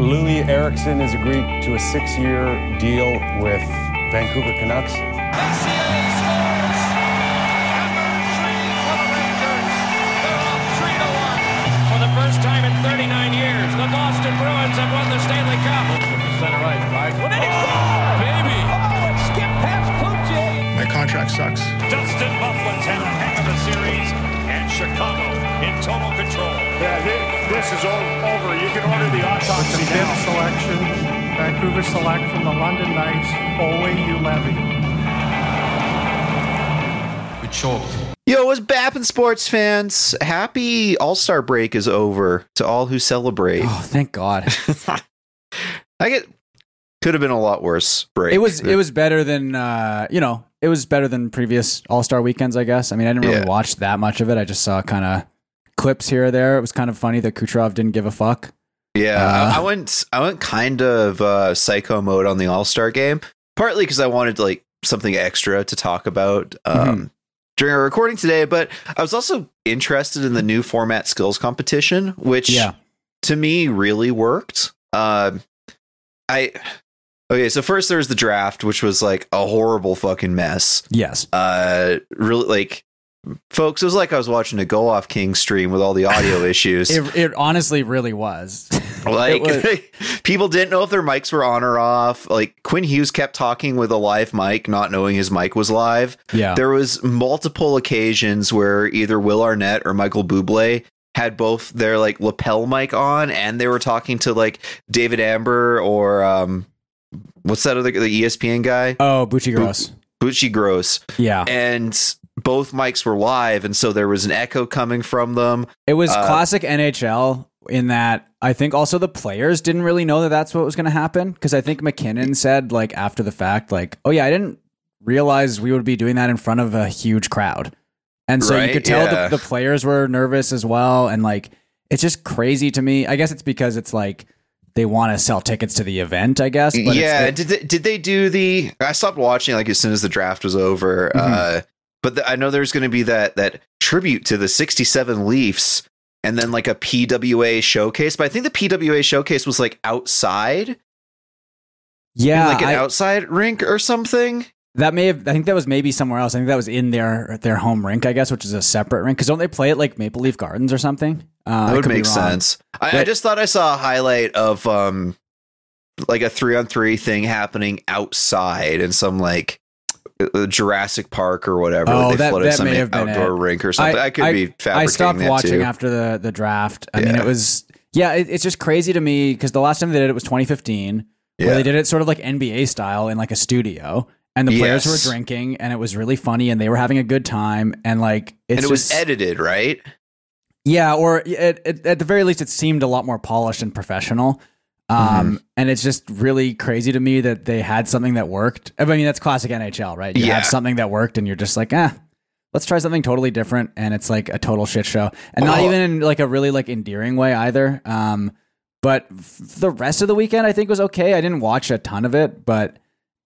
Louis Erickson has agreed to a six-year deal with Vancouver Canucks. This is o- over. You can order the With autopsy the fifth selection, Vancouver select from the London Knights, Olli Juolevi. We choked. Yo, what's bappin' sports fans? Happy All Star break is over to all who celebrate. Oh, thank God. I get could have been a lot worse break. It was it was better than uh, you know, it was better than previous All Star weekends, I guess. I mean, I didn't really Yeah. watch that much of it. I just saw kind of clips here or there. It was kind of funny that Kucherov didn't give a fuck. Yeah, Uh, I, I went I went kind of uh, psycho mode on the All Star game, partly because I wanted like something extra to talk about um, Mm-hmm. during our recording today, but I was also interested in the new format skills competition, which Yeah. to me really worked. Um, I okay, so first there's the draft, which was like a horrible fucking mess. Yes. Uh, really like. Folks, it was like I was watching a Go Off King stream with all the audio issues. It, it honestly really was. Like It people didn't know if their mics were on or off. Like Quinn Hughes kept talking with a live mic, not knowing his mic was live. Yeah. There was multiple occasions where either Will Arnett or Michael Bublé had both their like lapel mic on and they were talking to like David Amber or um what's that other the ESPN guy? oh, Buccigross. Bucci Gross. Yeah. And both mics were live and so there was an echo coming from them. It was Uh, classic NHL in that I think also the players didn't really know that that's what was going to happen because I think MacKinnon said like after the fact like oh yeah I didn't realize we would be doing that in front of a huge crowd and so you could tell yeah. the, the players were nervous as well and like it's just crazy to me I guess it's because it's like they want to sell tickets to the event I guess but yeah, it's, did they, did they do the? I stopped watching like as soon as the draft was over. Mm-hmm. Uh, but the, I know there's going to be that that tribute to the '67 Leafs, and then like a PWA showcase. But I think the PWA showcase was like outside, yeah like an I- outside rink or something. That may have. I think that was maybe somewhere else. I think that was in their their home rink, I guess, which is a separate rink. Because don't they play it like Maple Leaf Gardens or something? Uh, That would make sense. I, I just thought I saw a highlight of um like a three on three thing happening outside in some like Uh, Jurassic Park or whatever. Oh, they that- flooded that some may have been outdoor rink or something. I, could be fabricating I stopped watching too. after the the draft. I mean, it was yeah. It, it's just crazy to me because the last time they did it was 2015, Yeah. where they did it sort of like NBA style in like a studio, and the players Yes. were drinking, and it was really funny, and they were having a good time, and like it's and it was edited, right? Yeah, or it, it, at the very least, it seemed a lot more polished and professional. Um, Mm-hmm. and it's just really crazy to me that they had something that worked. I mean, that's classic NHL, right? You Yeah. have something that worked, and you're just like, ah, let's try something totally different, and it's like a total shit show, and not Oh. even in like a really like endearing way either. Um, but the rest of the weekend, I think was okay. I didn't watch a ton of it, but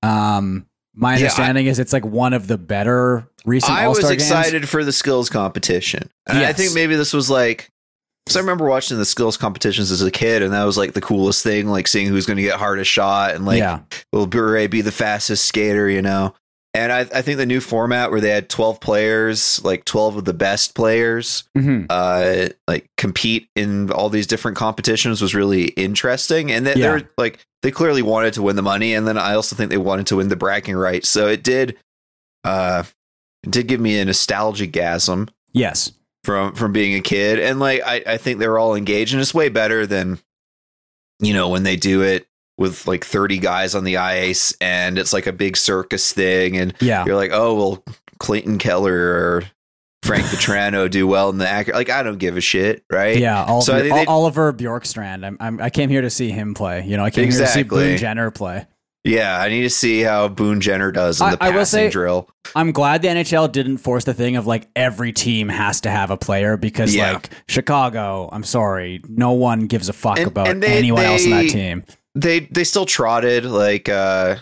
um, my Yeah, I- understanding is it's like one of the better recent I All was Star games. excited for the skills competition. And I think maybe this was like so I remember watching the skills competitions as a kid, and that was like the coolest thing, like seeing who's going to get hardest shot, and like Yeah. will Bure be the fastest skater, you know? And I, I think the new format where they had twelve players, like twelve of the best players, Mhm. uh, like compete in all these different competitions was really interesting. And that Yeah. they're like they clearly wanted to win the money, and then I also think they wanted to win the bragging rights. So it did, uh, it did give me a nostalgia gasm Yes. From from being a kid and like I, I think they're all engaged and it's way better than you know when they do it with like 30 guys on the ice and it's like a big circus thing and Yeah. you're like oh well clayton keller or frank Vatrano do well in the act like i don't give a shit right Yeah, Oliver, so I think they- Oliver Bjorkstrand. I'm, I'm, I came here to see him play. You know, I came here to see Exactly. Boone Jenner play. Yeah i need to see how boone jenner does in I- the I will passing say- drill I'm glad the NHL didn't force the thing of like every team has to have a player because Yeah. like Chicago, I'm sorry, no one gives a fuck And- about and they- anyone else in that team. they they still trotted like uh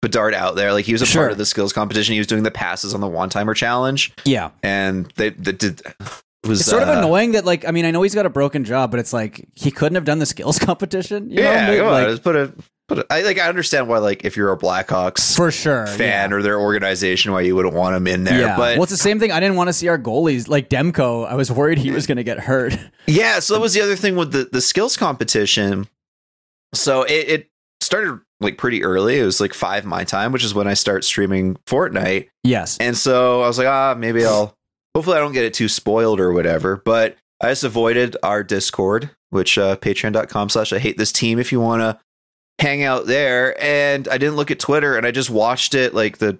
Bedard out there like he was a Sure. part of the skills competition he was doing the passes on the one timer challenge Yeah, and they, they did it was It's sort of uh, annoying that like I mean I know he's got a broken jaw, but it's like he couldn't have done the skills competition. You Yeah, know? come on, Like, put a put. A, I like. I understand why, like, if you're a Blackhawks for sure. fan yeah. or their organization, why you wouldn't want him in there. yeah. But well, it's the same thing. I didn't want to see our goalies like Demko. I was worried he was going to get hurt. Yeah, so that was the other thing with the the skills competition. So it, it started like pretty early. It was like five my time, which is when I start streaming Fortnite. yes. And so I was like, ah, maybe I'll. Hopefully, I don't get it too spoiled or whatever. But I just avoided our Discord, which uh, Patreon.com/slash I hate this team. If you want to hang out there, and I didn't look at Twitter, and I just watched it like the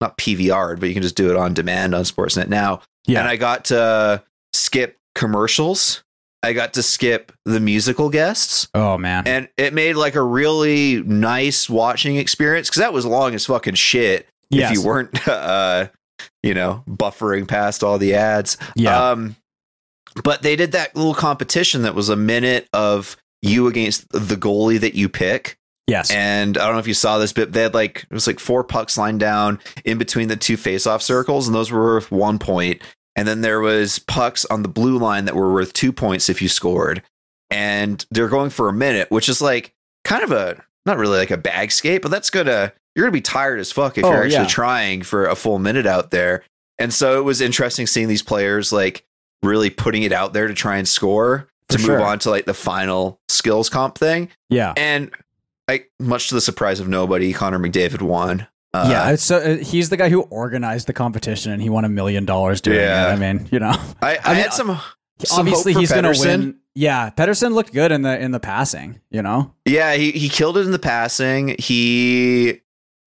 not PVR, but you can just do it on demand on Sportsnet now. Yeah. And I got to skip commercials. I got to skip the musical guests, oh man. and it made like a really nice watching experience because that was long as fucking shit. Yes. If you weren't, uh, you know, buffering past all the ads. Yeah. Um, but they did that little competition that was a minute of you against the goalie that you pick. yes. And I don't know if you saw this, but they had like it was like four pucks lined down in between the two face-off circles, and those were worth one point. And then there was pucks on the blue line that were worth two points if you scored. And they're going for a minute, which is like kind of a not really like a bag skate, but that's gonna you're gonna be tired as fuck if Oh, you're actually yeah. trying for a full minute out there. And so it was interesting seeing these players like really putting it out there to try and score to For move on to like the final skills comp thing. yeah. And like much to the surprise of nobody, Connor McDavid won. Uh, yeah, so uh, he's the guy who organized the competition and he won a million dollars doing Yeah. it. I mean, you know, I, I, I mean, had some. some obviously he's going to win. Yeah, Pettersson looked good in the in the passing. You know, Yeah, he, he killed it in the passing. He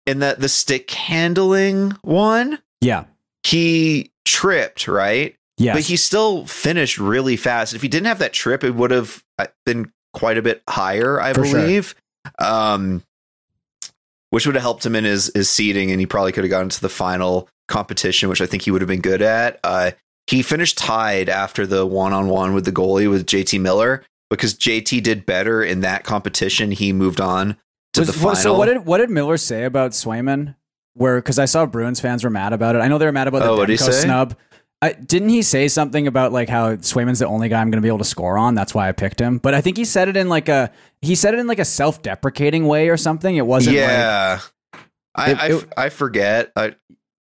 in the the stick handling one, yeah, he tripped right, yes, but he still finished really fast. If he didn't have that trip, it would have uh, been quite a bit higher, I For sure. believe. Um, which would have helped him in his his seating, and he probably could have gotten to the final competition, which I think he would have been good at. Uh, he finished tied after the one on one with the goalie with JT Miller because JT did better in that competition. He moved on to Was- the final. well, So what did what did Miller say about Swayman? Where because I saw Bruins fans were mad about it. I know they were mad about the Oh, Demko snub. I, didn't he say something about like how Swayman's the only guy I'm going to be able to score on? That's why I picked him. But I think he said it in like a he said it in like a self deprecating way or something. It wasn't. Like, yeah, I, It- I, it- I forget. I,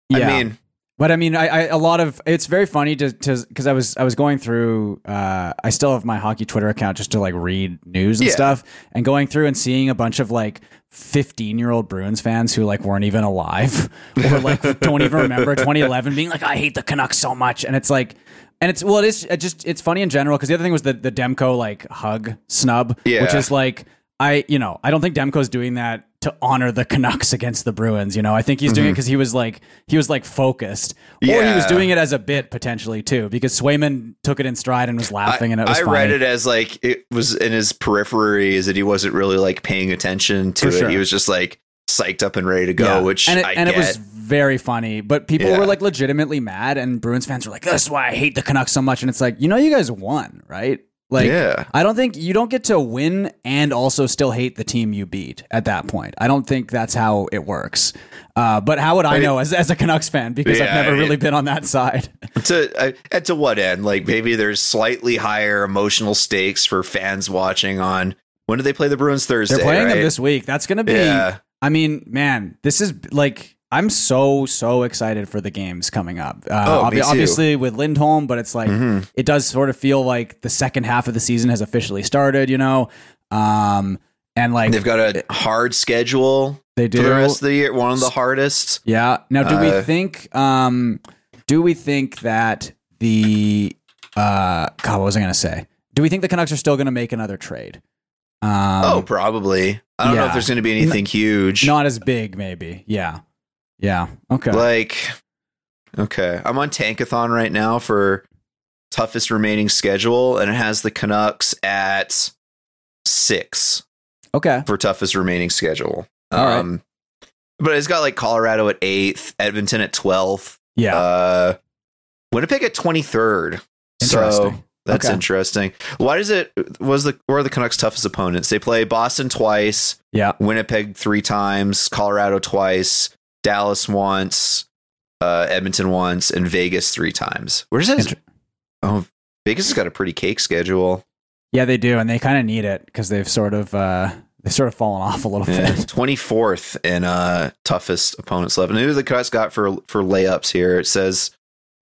yeah. I mean, But I mean, I, I a lot of it's very funny to because I was I was going through. Uh, I still have my hockey Twitter account just to like read news and Yeah. stuff, and going through and seeing a bunch of like fifteen year old Bruins fans who like weren't even alive or like don't even remember 2011 being like I hate the Canucks so much, and it's like. And it's well, it is it just it's funny in general because the other thing was the the Demko like hug snub, which is like I you know I don't think Demko's doing that to honor the Canucks against the Bruins. You know I think he's doing it because he was like he was like focused, or he was Mm-hmm. Doing it as a bit potentially too because Swayman took it in stride and was laughing and it was I funny. read it as like it was in his periphery, is that he wasn't really like paying attention to For it. sure. He was just like psyched up and ready to go, Yeah. which and it, I and get. it was very funny. But people Yeah. were like legitimately mad, and Bruins fans were like, "That's why I hate the Canucks so much." And it's like, you know, you guys won, right? Like, Yeah. I don't think you don't get to win and also still hate the team you beat at that point. I don't think that's how it works. Uh, but how would I, mean- know as, as a Canucks fan because I've never I mean- really been on that side? to uh, to what end? Like maybe there's slightly higher emotional stakes for fans watching on when do they play the Bruins Thursday? They're playing them this week. That's going to be. Yeah. I mean, man, this is like I'm so so excited for the games coming up. Uh, Oh, obvi- me too. Mm-hmm. obviously with Lindholm, but it's like it does sort of feel like the second half of the season has officially started. You know, um, and like They've got a hard schedule they do. for the rest of the year. One of the hardest. Yeah. Now, do we Uh, think? Um, do we think that the uh, God, what was I going to say? Do we think the Canucks are still going to make another trade? Um, oh, probably. I don't know if there's going to be anything huge. not as big, maybe. Yeah. Yeah. Okay. Like, okay, I'm on Tankathon right now for toughest remaining schedule, and it has the Canucks at six okay. for toughest remaining schedule. All right. um, but it's got like Colorado at eighth, Edmonton at twelfth, Yeah. uh, Winnipeg at twenty third. So that's Okay. interesting. Why does it was the where are the Canucks' toughest opponents? They play Boston twice, yeah. Winnipeg three times, Colorado twice, Dallas once, uh, Edmonton once, and Vegas three times. Where's that? Inter- Oh, Vegas has got a pretty cake schedule. Yeah, they do, and they kind of need it because they've sort of uh, they've sort of fallen off a little bit. Twenty fourth in uh toughest opponents left. And who the cuts got for for layups here? It says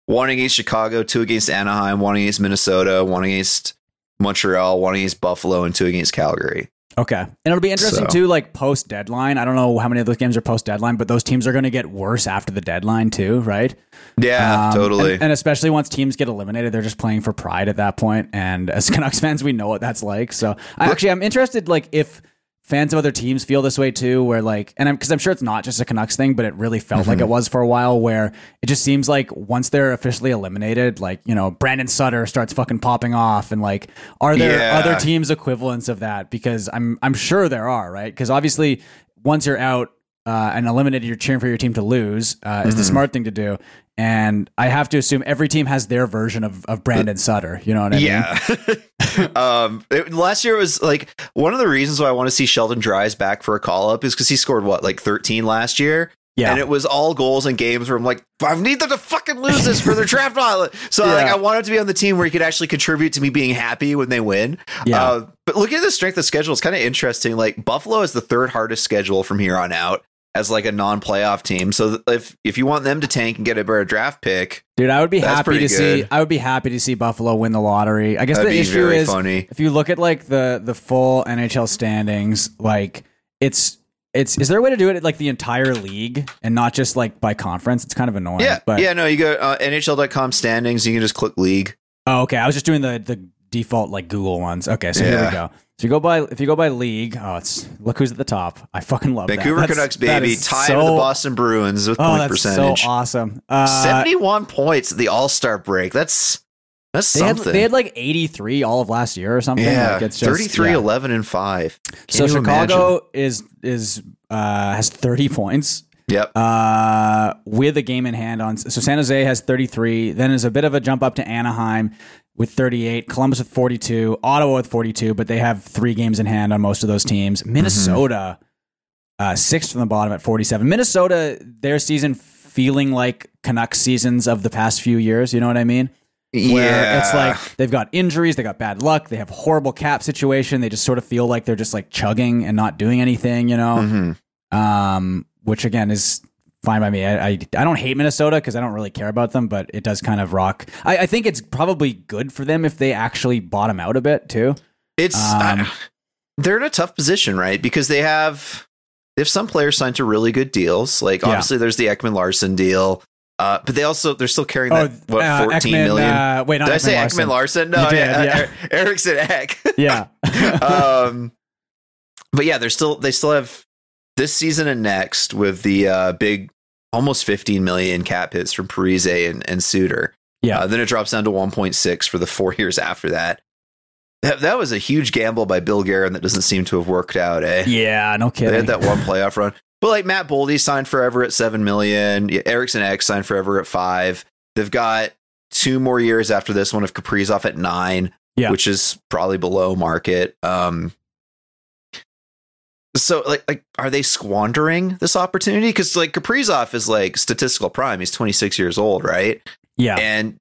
one against Chicago, two against Anaheim, one against Minnesota, one against Montreal, one against Buffalo, and two against Calgary. Okay. And it'll be interesting So- too, like post deadline. I don't know how many of those games are post deadline, but those teams are going to get worse after the deadline too, right? Yeah, Um, totally. And, and especially once teams get eliminated, they're just playing for pride at that point. And as Canucks fans, we know what that's like. So I actually, I'm interested, like if fans of other teams feel this way too, where like, and I'm because I'm sure it's not just a Canucks thing, but it really felt Mm-hmm. like it was for a while, where it just seems like once they're officially eliminated, like you know, Brandon Sutter starts fucking popping off, and like, are there Yeah. other teams equivalents of that? Because I'm I'm sure there are, right? Because obviously, once you're out. Uh, and eliminated, you're cheering for your team to lose uh, is the Mm-hmm. smart thing to do. And I have to assume every team has their version of, of Brandon Sutter. You know what I mean? yeah. um, it- last year was like one of the reasons why I want to see Sheldon Dries back for a call up is because he scored what like 13 last year. Yeah. And it was all goals and games where I'm like, I need them to fucking lose this for their draft pilot. So like, I want him to be on the team where he could actually contribute to me being happy when they win. Yeah. Uh, but looking at the strength of schedule, it's kind of interesting. Like Buffalo is the third hardest schedule from here on out as like a non-playoff team. So if if you want them to tank and get a better draft pick, Dude, I would be happy to see. I would be happy to see Buffalo win the lottery. I guess That'd the issue is funny. if you look at like the the full NHL standings, like it's it's is there a way to do it like the entire league and not just like by conference? It's kind of annoying. yeah, but yeah, no, you go uh, NHL.com standings. You can just click league. Oh, okay. I was just doing the the default like Google ones. Okay, so here we go. So you go by if you go by league. Oh, it's look who's at the top. I fucking love that. Vancouver That's- Canucks, that baby, tied so, to the Boston Bruins with Oh, point that's percentage. so awesome. Uh, 71 points at the All Star break. That's that's they had something. they had like 83 all of last year or something. yeah, Like, it's just, 33, yeah. 11, and 5. Can So Chicago imagine? is is uh, has 30 points. Yep. Uh, with a game in hand on so San Jose has 33. Then is a bit of a jump up to Anaheim with 38, Columbus with 42, Ottawa with 42, but they have three games in hand on most of those teams. Minnesota, uh, sixth from the bottom at 47. Minnesota, their season feeling like Canucks seasons of the past few years. You know what I mean? Where yeah. it's like they've got injuries, they got bad luck, they have horrible cap situation. They just sort of feel like they're just like chugging and not doing anything. You know Mhm. um, which again is fine by me. I I, I don't hate Minnesota because I don't really care about them, but it does kind of rock. I, I think it's probably good for them if they actually bottom out a bit too. It's Um, uh, they're in a tough position, right? Because they have they have some players signed to really good deals. Like Yeah. obviously there's the Ekman Larsson deal. Uh, but they also they're still carrying that what uh, fourteen Ekman, million. Uh, wait, not Did I say Larson. Ekman Larsson? No, did, yeah, yeah. Er- Eriksson Ek. Yeah, um, but yeah, they're still they still have this season and next with the uh, big almost 15 million cap hits from Parise and, and Suter. Yeah. Uh, then it drops down to 1.6 for the four years after that. That, that was a huge gamble by Bill Guerin that doesn't seem to have worked out, eh? yeah, no kidding. They had that one playoff run. But like Matt Boldy signed forever at seven million. Eriksson Ek's signed forever at five. They've got two more years after this one of Kaprizov at nine, Yeah. which is probably below market. Um, so like like are they squandering this opportunity? Because like Kaprizov is like statistical prime. He's 26 years old, right? yeah, And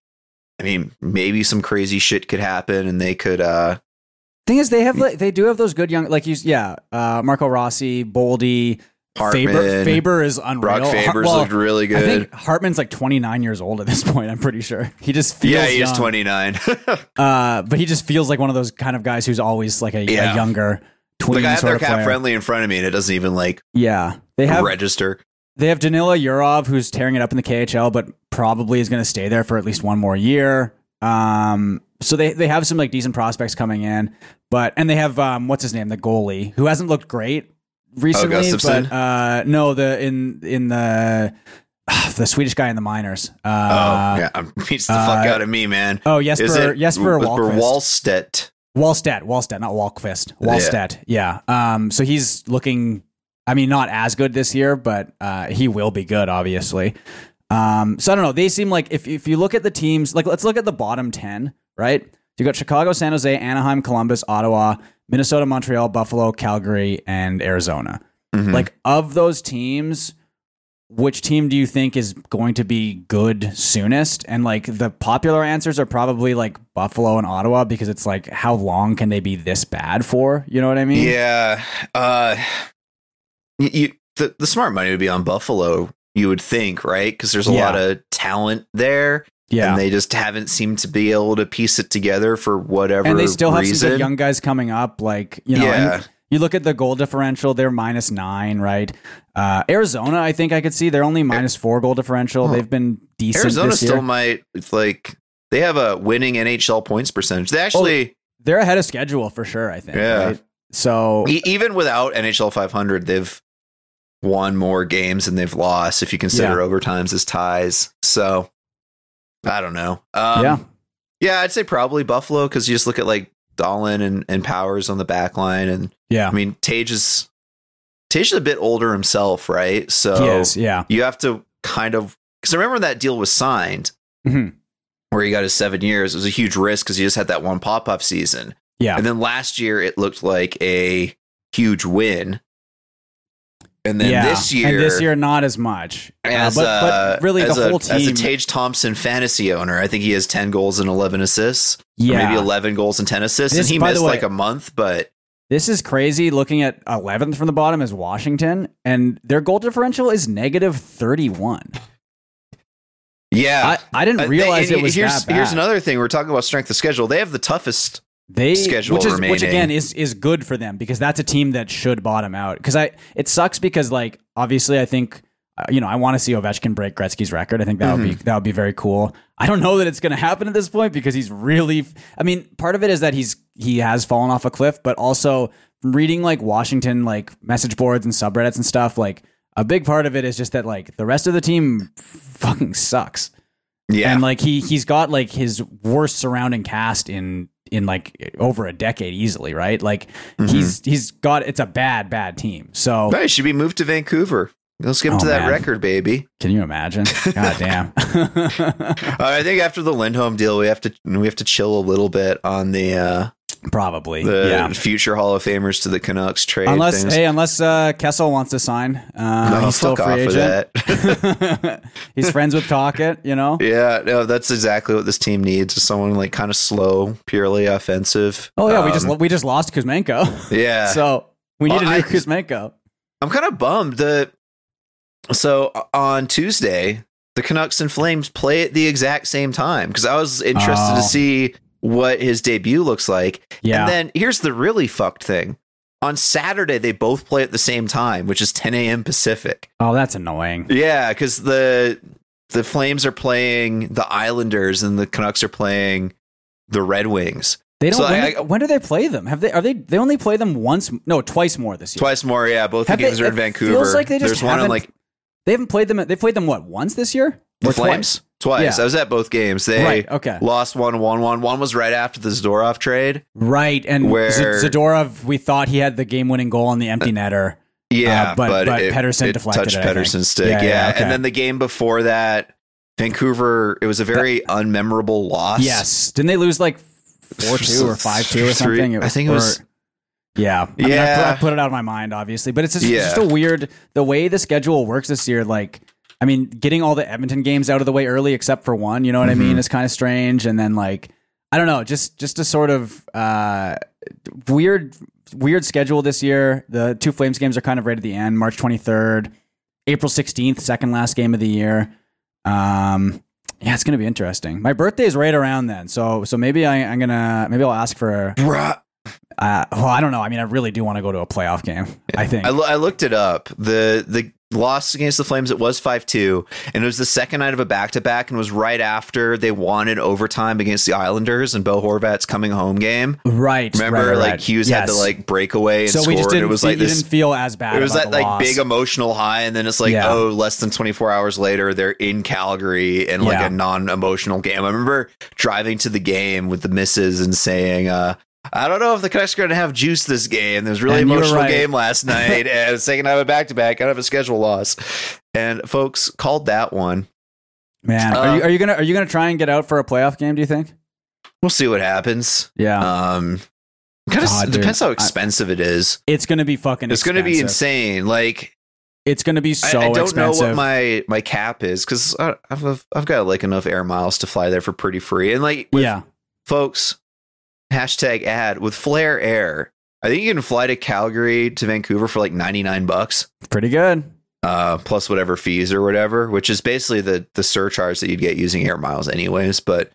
I mean, maybe some crazy shit could happen and they could uh thing is they have like, they do have those good young like you yeah uh, Marco Rossi, Boldy, Faber. Hartman. Faber is unreal. Brock Faber's well, looked really good. I think Hartman's like 29 years old at this point. I'm pretty sure he just feels yeah, he is 29. Uh, but he just feels like one of those kind of guys who's always like a, a younger tween like I have sort their of player. friendly in front of me and it doesn't even like Yeah, they have register. they have Danila Yurov who's tearing it up in the KHL, but probably is going to stay there for at least one more year. Um, so they they have some like decent prospects coming in, but and they have um, what's his name, the goalie who hasn't looked great recently, Gustafsson? but uh, no, the in in the the Swedish guy in the minors. Uh, oh, yeah. Beats the fuck uh, out of me, man. Oh, Jesper Jesper Jesper Wallstedt, Wallstedt, not Walkfist. Wallstedt, yeah. Um, so he's looking. I mean, not as good this year, but uh, he will be good, obviously. Um, so I don't know. They seem like if if you look at the teams, like let's look at the bottom ten, right? You got Chicago, San Jose, Anaheim, Columbus, Ottawa, Minnesota, Montreal, Buffalo, Calgary, and Arizona. Mhm. Like of those teams, which team do you think is going to be good soonest? And like the popular answers are probably like Buffalo and Ottawa because it's like how long can they be this bad for? You know what I mean? Yeah. Uh, you, the the smart money would be on Buffalo. You would think, right? Because there's a Yeah. lot of talent there, Yeah. and they just haven't seemed to be able to piece it together for whatever. and they still have reason. some young guys coming up. Like you know, Yeah. and you look at the goal differential; they're minus nine, right? Uh, Arizona, I think I could see they're only minus four goal differential. They've been decent Arizona this year. still might it's like they have a winning NHL points percentage. They actually, they're ahead of schedule for sure. I think. Yeah. right? So e- even without NHL 500, they've won more games than they've lost if you consider overtimes as ties. So I don't know. Um, yeah, Yeah, I'd say probably Buffalo because you just look at like Dahlin and, and Powers on the back line. And yeah, I mean, Tage is, Tage is a bit older himself, right? So he is. Yeah, you have to kind of, because I remember when that deal was signed Mhm. where he got his seven years. It was a huge risk because he just had that one pop up season. yeah. And then last year it looked like a huge win. And then yeah. this year, and this year not as much. Uh, as, but, a, but really, the a, whole as a. Tage Thompson fantasy owner, I think he has 10 goals and 11 assists. Or yeah, maybe 11 goals and 10 assists. This- and he missed way- like a month, but This is crazy. Looking at 11th from the bottom is Washington, and their goal differential is negative 31. yeah. I, I didn't Uh, realize they- it was here's, that bad. here's another thing. We're talking about strength of schedule. They have the toughest. they schedule which is which again is is good for them because that's a team that should bottom out. Because I it sucks because like obviously I think uh, you know I want to see Ovechkin break Gretzky's record. I think that would be Mm-hmm. that would be very cool. I don't know that it's going to happen at this point because he's really. I mean, part of it is that he's he has fallen off a cliff, but also from reading like Washington like message boards and subreddits and stuff like. A big part of it is just that like the rest of the team fucking sucks. Yeah. And like he he's got like his worst surrounding cast in in like over a decade easily, right? Like Mm-hmm. he's he's got it's a bad bad team. So Hey, should be moved to Vancouver. Let's get him Oh, to that man. record, baby. can you imagine? God damn. Uh, I think after the Lindholm deal, we have to we have to chill a little bit on the uh, Probably. the yeah. future Hall of Famers to the Canucks trade. Unless things. hey, unless uh, Kessel wants to sign, uh, No, he's still free agent. he's friends with Tocchet, you know. Yeah, no, that's exactly what this team needs. Is someone like kind of slow, purely offensive. Oh yeah, we just Um, we just lost Kuzmenko, yeah. so we need Well, a new I- Kuzmenko. I'm kind of bummed that. So on Tuesday, the Canucks and Flames play at the exact same time because I was interested Oh. to see what his debut looks like. Yeah. And then here's the really fucked thing: on Saturday they both play at the same time, which is 10 a.m. Pacific. Oh, that's annoying. Yeah, because the the Flames are playing the Islanders and the Canucks are playing the Red Wings. They don't. So when, I- do- when do they play them? Have they? Are they? They only play them once? No, twice more this year. Twice more, yeah. Both Have the they- games are in Vancouver. feels like they just There's one in like They haven't played them. They played them what once this year? the Or Flames. Twice. Yeah. I was at both games. They Right, okay. lost one one one. One was right after the Zadorov trade. Right, and Where- Z- Zadorov, we thought he had the game-winning goal on the empty netter. Yeah, Uh, but- but it, Pettersson it deflected touched it, Pettersson's stick. Yeah, Yeah, yeah, okay. and then the game before that, Vancouver. It was a very unmemorable loss. Yes, didn't they lose like four two or five two or Three- something? I think it was- or- yeah, I mean, I, put, I put it out of my mind, obviously, but it's just, it's Yeah. just a weird the way the schedule works this year. Like, I mean, getting all the Edmonton games out of the way early, except for one, you know what I Mm-hmm. mean, is kind of strange. And then like, I don't know, just just a sort of uh, weird weird schedule this year. The two Flames games are kind of right at the end, March twenty third, April sixteenth, second last game of the year. Um, yeah, it's gonna be interesting. My birthday is right around then, so so maybe I, I'm gonna maybe I'll ask for. Bruh. Uh, well, I don't know. I mean, I really do want to go to a playoff game. I think. I, lo- I looked it up. The the loss against the Flames it was five two, and it was the second night of a back to back, and was right after they won in overtime against the Islanders and Bo Horvat's coming home game. right. Remember, right, like right. Hughes had to like break away and So score. we just didn't. it was like this. didn't feel as bad. It was that like loss. big emotional high, and then it's like, Yeah. oh, less than 24 hours later, they're in Calgary in like Yeah. a non-emotional game. I remember driving to the game with the misses and saying, uh, I don't know if the Canucks are going to have juice this game. There was really And emotional right. game last night, and second night of a back to back, kind of a schedule loss. And folks called that one. Man, are Uh, you are you gonna are you gonna try and get out for a playoff game? Do you think? We'll see what happens. Yeah, Um, kind of dude. depends how I- expensive it is. it's gonna be fucking. It's going to be insane. Like It's going to be I- so I, don't expensive. know what my my cap is because I've I've got like enough air miles to fly there for pretty free. And like, yeah, folks, hashtag ad with Flair Air. I think you can fly to Calgary to Vancouver for like ninety nine bucks. pretty good. uh, plus whatever fees or whatever, which is basically the the surcharge that you'd get using air miles, anyways. But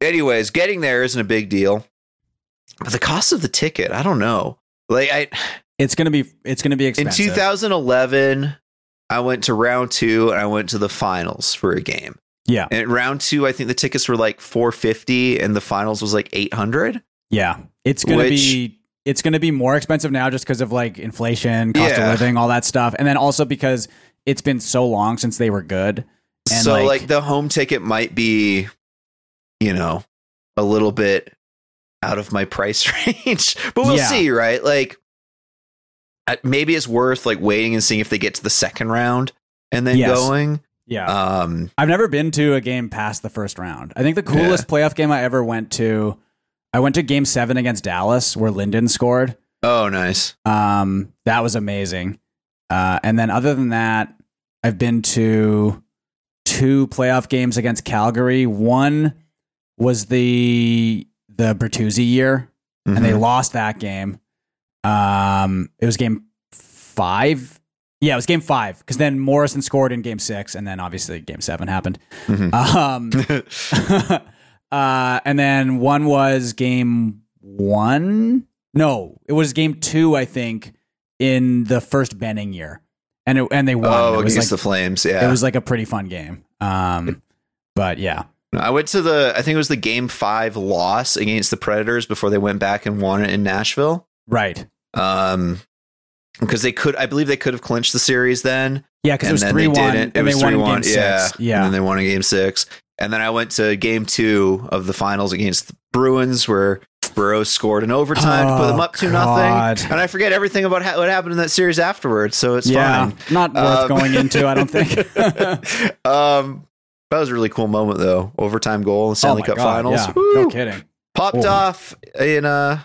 anyways, getting there isn't a big deal. But the cost of the ticket, I don't know. Like I It's going to be it's to be in 2011, I went to round two and I went to the finals for a game. Yeah, And round two, I think the tickets were like 450 and the finals was like 800. yeah. It's going to be it's going to be more expensive now just because of like inflation, cost Yeah. of living, all that stuff, and then also because it's been so long since they were good. And, so like- like, the home ticket might be, you know, a little bit out of my price range, but we'll Yeah. see, right? Like maybe it's worth like waiting and seeing if they get to the second round and then Yes. going. Yeah, Um, I've never been to a game past the first round. I think the coolest playoff game I ever went to, I went to Game Seven against Dallas where Linden scored. oh, nice. Um, that was amazing. Uh, and then other than that, I've been to two playoff games against Calgary. One was the the Bertuzzi year, and they Mhm. lost that game. Um, it was game five. Yeah, it was game five because then Morrison scored in game six, and then obviously game seven happened. Mhm. Um, uh, and then one was game one. No, it was game two, I think, in the first Benning year, and it, and they won. oh, it was against like the Flames. Yeah. it was like a pretty fun game. Um, but yeah, I went to the, I think it was the game five loss against the Predators before they went back and won it in Nashville. right. Um, because they could, I believe they could have clinched the series then. Yeah, because it was then three they one, It was 3-1, game yeah. six. Yeah, And then they won in game six. And then I went to game two of the finals against the Bruins where Burrows scored in overtime to put them Oh, up to God. nothing. And I forget everything about ha- what happened in that series afterwards. So it's yeah, fine. not worth Um, going into. I don't think. um, that was a really cool moment though. Overtime goal in Stanley oh Cup God, finals. Yeah, no kidding. Popped Oh. off in uh,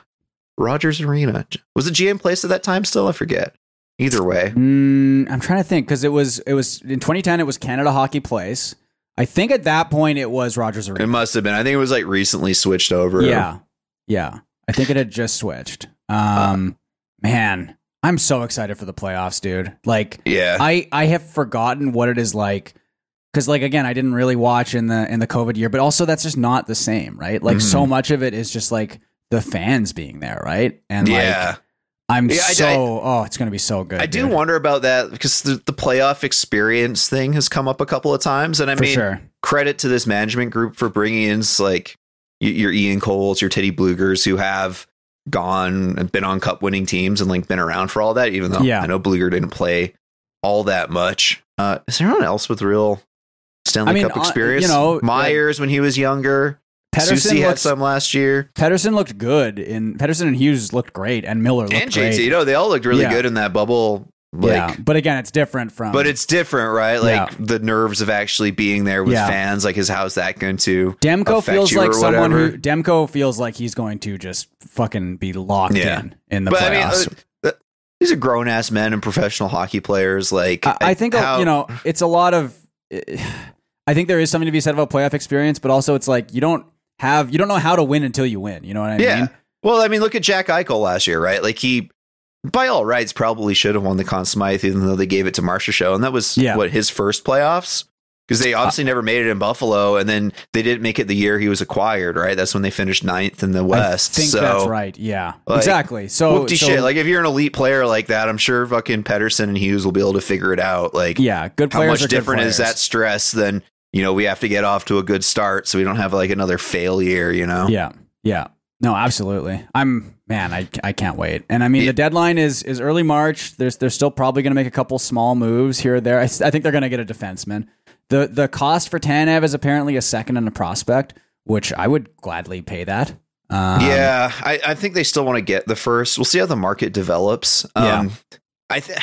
Rogers Arena. Was it GM place at that time still? I forget. Either way. Mm, I'm trying to think because it was it was in 2010. It was Canada Hockey Place. I think at that point it was Rogers Arena. It must have been. I think it was like recently switched over. Yeah, yeah. I think it had just switched. Um, man, I'm so excited for the playoffs, dude. Like, Yeah. I I have forgotten what it is like because, like, again, I didn't really watch in the in the COVID year, but also that's just not the same, right? Like, so much of it is just like the fans being there, right? And yeah. like, I'm Yeah, so I- oh, it's gonna be so good. I do wonder about that because the, the playoff experience thing has come up a couple of times. And I for mean, sure. credit to this management group for bringing in like your Ian Coles, your Teddy Bluegers who have gone and been on cup winning teams and like been around for all that, even though Yeah. I know Blueger didn't play all that much. Uh, is there anyone else with real Stanley I mean, Cup uh, experience? you know, Myers when he was younger. Pettersson Susie had some last year. Pettersson looked good in Pettersson and Hughes looked great and Miller looked And. JT, you know, they all looked really Yeah. good in that bubble. Like, yeah, but again, it's different from. But it's different, right? Like Yeah. the nerves of actually being there with Yeah. fans. Like, is how's that going to Demko feels like someone whatever? who Demko feels like he's going to just fucking be locked in in the But I mean, playoffs. uh, uh, these are grown ass men and professional hockey players. Like, I, I think uh, how- you know it's a lot of. I think there is something to be said about playoff experience, but also it's like you don't have you don't know how to win until you win. You know what I Yeah. mean? Well, I mean, look at Jack Eichel last year, right? Like he, by all rights, probably should have won the Conn Smythe, even though they gave it to Marchessault, and that was Yeah. what his first playoffs. Because they obviously never made it in Buffalo, and then they didn't make it the year he was acquired, right? That's when they finished ninth in the West. I think so, that's right. Yeah, like, exactly. So, so shit. Like if you're an elite player like that, I'm sure fucking Pettersson and Hughes will be able to figure it out. Like yeah, good how much are good different is that stress than you know we have to get off to a good start so we don't have like another failure. You know. Yeah, yeah. No, absolutely. I'm man. I, I can't wait. And I mean, the deadline is is early March. There's they're still probably going to make a couple small moves here or there. I think they're going to get a defenseman. the The cost for Tanev is apparently a second and a prospect, which I would gladly pay that. Um, yeah, I, I think they still want to get the first. We'll see how the market develops. Yeah. Um, I think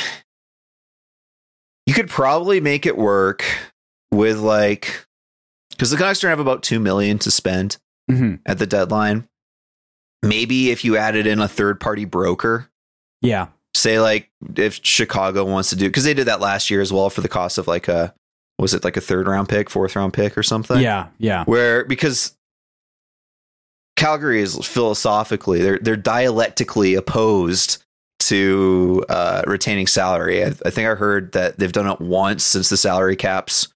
you could probably make it work with like because the Canucks have about two million to spend mhm. at the deadline. Maybe if you added in a third party broker, Yeah. say like if Chicago wants to do because they did that last year as well for the cost of like a was it like a third round pick, fourth round pick or something? Yeah, yeah. Where because Calgary is philosophically they're they're dialectically opposed to uh, retaining salary. I, I think I heard that they've done it once since the salary caps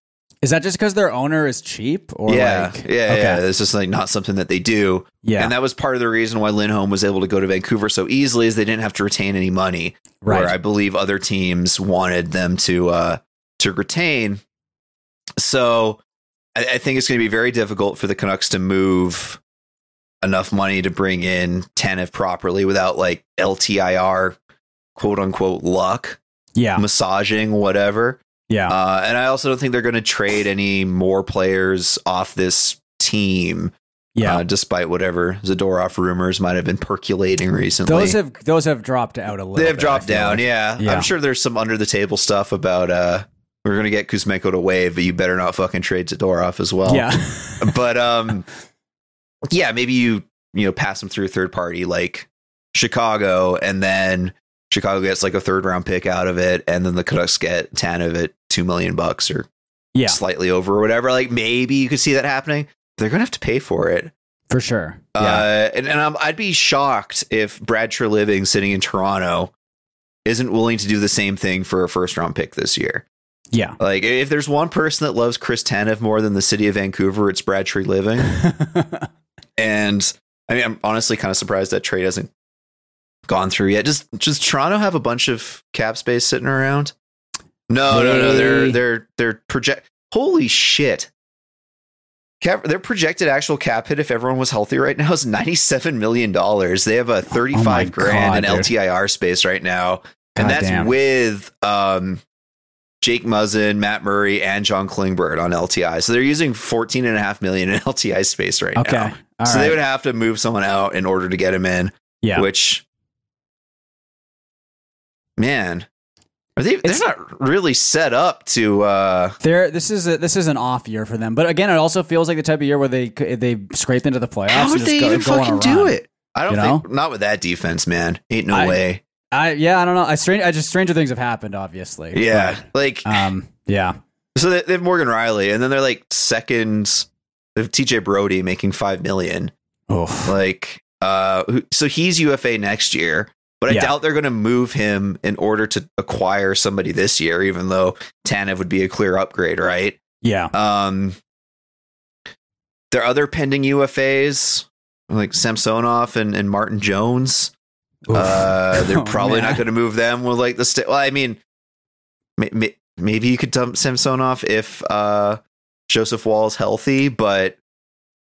Is that just because their owner is cheap? Or yeah, like, yeah, okay. yeah. It's just like not something that they do. Yeah. And that was part of the reason why Lindholm was able to go to Vancouver so easily is they didn't have to retain any money. Right. Where I believe other teams wanted them to uh to retain. So I, I think it's going to be very difficult for the Canucks to move enough money to bring in Tanev properly without like LTIR quote unquote luck, yeah, massaging, whatever. Yeah. Uh, and I also don't think they're going to trade any more players off this team, yeah. uh, despite whatever Zadorov rumors might have been percolating recently. those have those have dropped out a little. they have bit, dropped down, like. yeah. Yeah. I'm sure there's some under the table stuff about uh, we're going to get Kuzmenko to waive, but you better not fucking trade Zadorov as well. Yeah. but um, yeah, maybe you you know pass them through a third party like Chicago, and then Chicago gets like a third round pick out of it, and then the Canucks get ten of it, two million bucks or yeah, slightly over or whatever. Like maybe you could see that happening. They're gonna have to pay for it. for sure. Yeah. Uh, and and I'm, I'd be shocked if Brad Treliving sitting in Toronto isn't willing to do the same thing for a first round pick this year. yeah. Like if there's one person that loves Chris Tanev more than the city of Vancouver, it's Brad Treliving. and I mean, I'm honestly kind of surprised that trade hasn't gone through yet. Does does Toronto have a bunch of cap space sitting around? No, no, no. They're They- they're they're project. Holy shit! Cap, their projected actual cap hit, if everyone was healthy right now, is ninety seven million dollars. They have a thirty five grand Oh God, in dude. LTIR space right now, and God that's damn. with um, Jake Muzzin, Matt Murray, and John Klingberg on LTI. So they're using fourteen and a half million in LTI space right Okay. now. All so right. they would have to move someone out in order to get him in. yeah. Which, man, are they? It's- they're not really set up to. uh this is a, this is an off year for them, but again, it also feels like the type of year where they they scraped into the playoffs. How and would they go, even go fucking do it? I don't You think not with that defense, man. Ain't no I- way. I yeah, I don't know. I strange. I just stranger things have happened, obviously. Yeah, like um. Yeah. so they, they have Morgan Rielly, and then they're like seconds. They have TJ Brodie making five million. Oh. Like, uh, so he's UFA next year, but I Yeah. doubt they're going to move him in order to acquire somebody this year. Even though Tanev would be a clear upgrade, right? Yeah. Um, their other pending UFAs like Samsonov and, and Martin Jones. Uh, they're Oh, probably not going to move them with like the st- well, I mean, may- may- maybe you could dump Samsonov if uh, Joseph Woll is healthy, but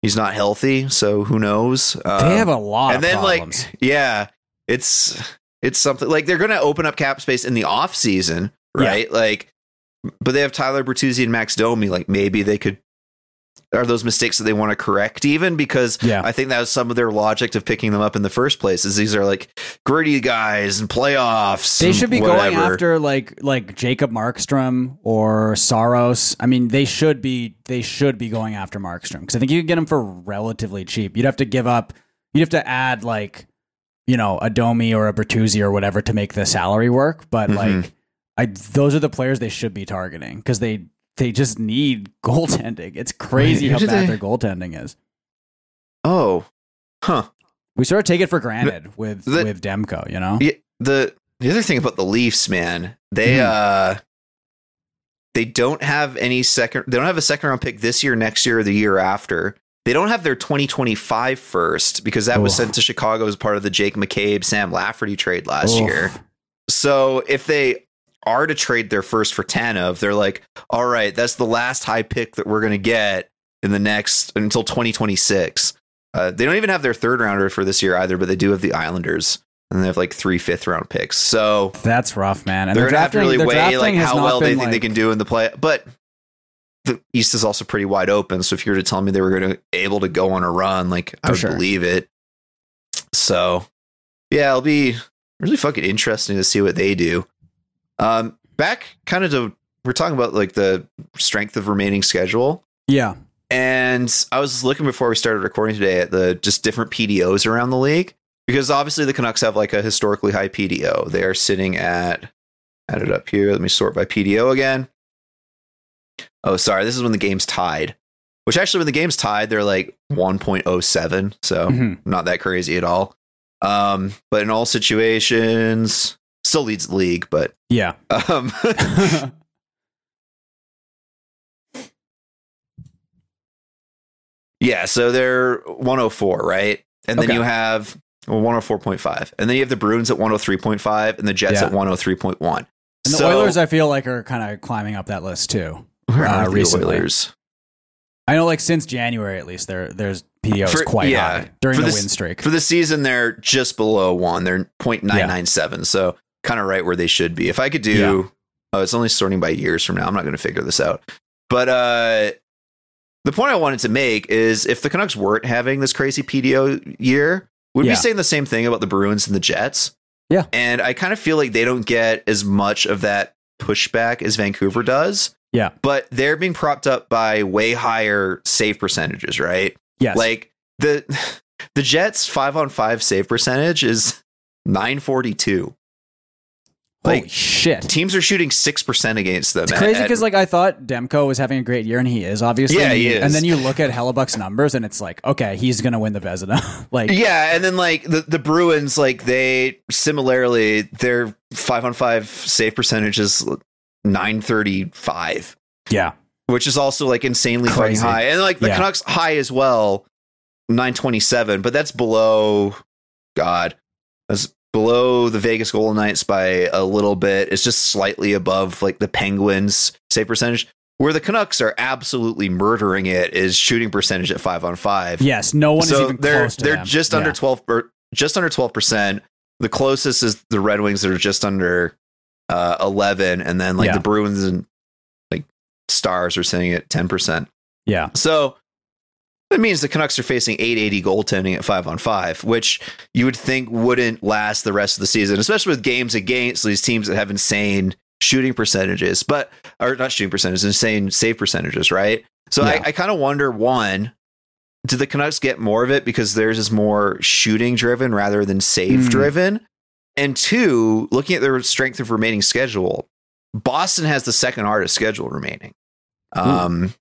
he's not healthy, so who knows? Um, They have a lot and of then problems. like yeah, it's it's something like they're going to open up cap space in the off season, Yeah. right? Like, but they have Tyler Bertuzzi and Max Domi. Like maybe they could. Are those mistakes that they want to correct even? Because Yeah. I think that was some of their logic of picking them up in the first place. Is these are like gritty guys and playoffs. They should be going after like like Jacob Markstrom or Saros. I mean, they should be they should be going after Markstrom because I think you can get him for relatively cheap. You'd have to give up. You'd have to add like you know a Domi or a Bertuzzi or whatever to make the salary work. But Mhm. like, I those are the players they should be targeting because they they just need goaltending. It's crazy Wait, how bad they- their goaltending is. Oh, huh. We sort of take it for granted with the- with Demko. You know. The the other thing about the Leafs, man, they Mhm. uh they don't have any second they don't have a second round pick this year, next year, or the year after. They don't have their 2025 first because that was sent to Chicago as part of the Jake McCabe, Sam Lafferty trade last Oof. year. So if they are to trade their first for Tanev, they're like, all right, that's the last high pick that we're going to get in the next until 2026. Uh, they don't even have their third rounder for this year either, but they do have the Islanders, and they have like three fifth round picks. So That's rough, man. And they're their gonna have to really weigh like how well they think they can do in the play. But the East is also pretty wide open. So if you were to tell me they were going to able to go on a run, like I would sure. believe it. So yeah, it'll be really fucking interesting to see what they do. Um, back kind of to we're talking about like the strength of remaining schedule. Yeah. And I was looking before we started recording today at the just different PDOs around the league. because obviously the Canucks have like a historically high PDO. They are sitting at add it up here. Let me sort by PDO again. Oh, sorry. This is when the game's tied. Which actually, when the game's tied, they're like 1.07, so Mhm. not that crazy at all. Um, but in all situations, still leads the league. But Yeah. um, yeah, so they're 104, right? And then Okay. you have well, 104.5, and then you have the Bruins at 103.5, and the Jets Yeah. at 103.1. And the So- Oilers, I feel like, are kind of climbing up that list too. Where uh, the recently. Oilers? I know, like since January at least, their there's PDO is quite yeah. high during For the win streak. For the season, they're just below one. They're 0.997, so kind of right where they should be. If I could do, Yeah. oh, it's only sorting by years from now. I'm not going to figure this out. But uh, the point I wanted to make is if the Canucks weren't having this crazy PDO year, we'd be saying the same thing about the Bruins and the Jets. Yeah. And I kind of feel like they don't get as much of that pushback as Vancouver does. Yeah. But they're being propped up by way higher save percentages, right? yes, Like the the Jets five on five save percentage is nine forty two. holy like, shit. Teams are shooting six percent against them. It's at- crazy because like I thought Demko was having a great year and he is obviously. Yeah, and, he you- is. and then you look at Hellebuyck's numbers and it's like, okay, he's gonna win the Vezina. like, yeah, and then like the, the Bruins, like they similarly their five on five save percentage is nine thirty five, yeah, which is also like insanely fucking Crazy. high. And like the Yeah. Canucks high as well, nine twenty seven, but that's below God. That's below the Vegas Golden Knights by a little bit. It's just slightly above like the Penguins save percentage. Where the Canucks are absolutely murdering it is shooting percentage at five on five. yes, no one is so even they're close to they're them. just Yeah. under twelve or just under twelve percent. The closest is the Red Wings that are just under uh, eleven, and then like Yeah. the Bruins and like Stars are sitting at ten percent. Yeah, So that means the Canucks are facing 880 goaltending at five on five, which you would think wouldn't last the rest of the season, especially with games against these teams that have insane shooting percentages, but or not shooting percentages, insane save percentages, right? So Yeah. I, I kind of wonder one, do the Canucks get more of it because theirs is more shooting driven rather than save Mm. And two, looking at their strength of remaining schedule, Boston has the second hardest schedule remaining. Um,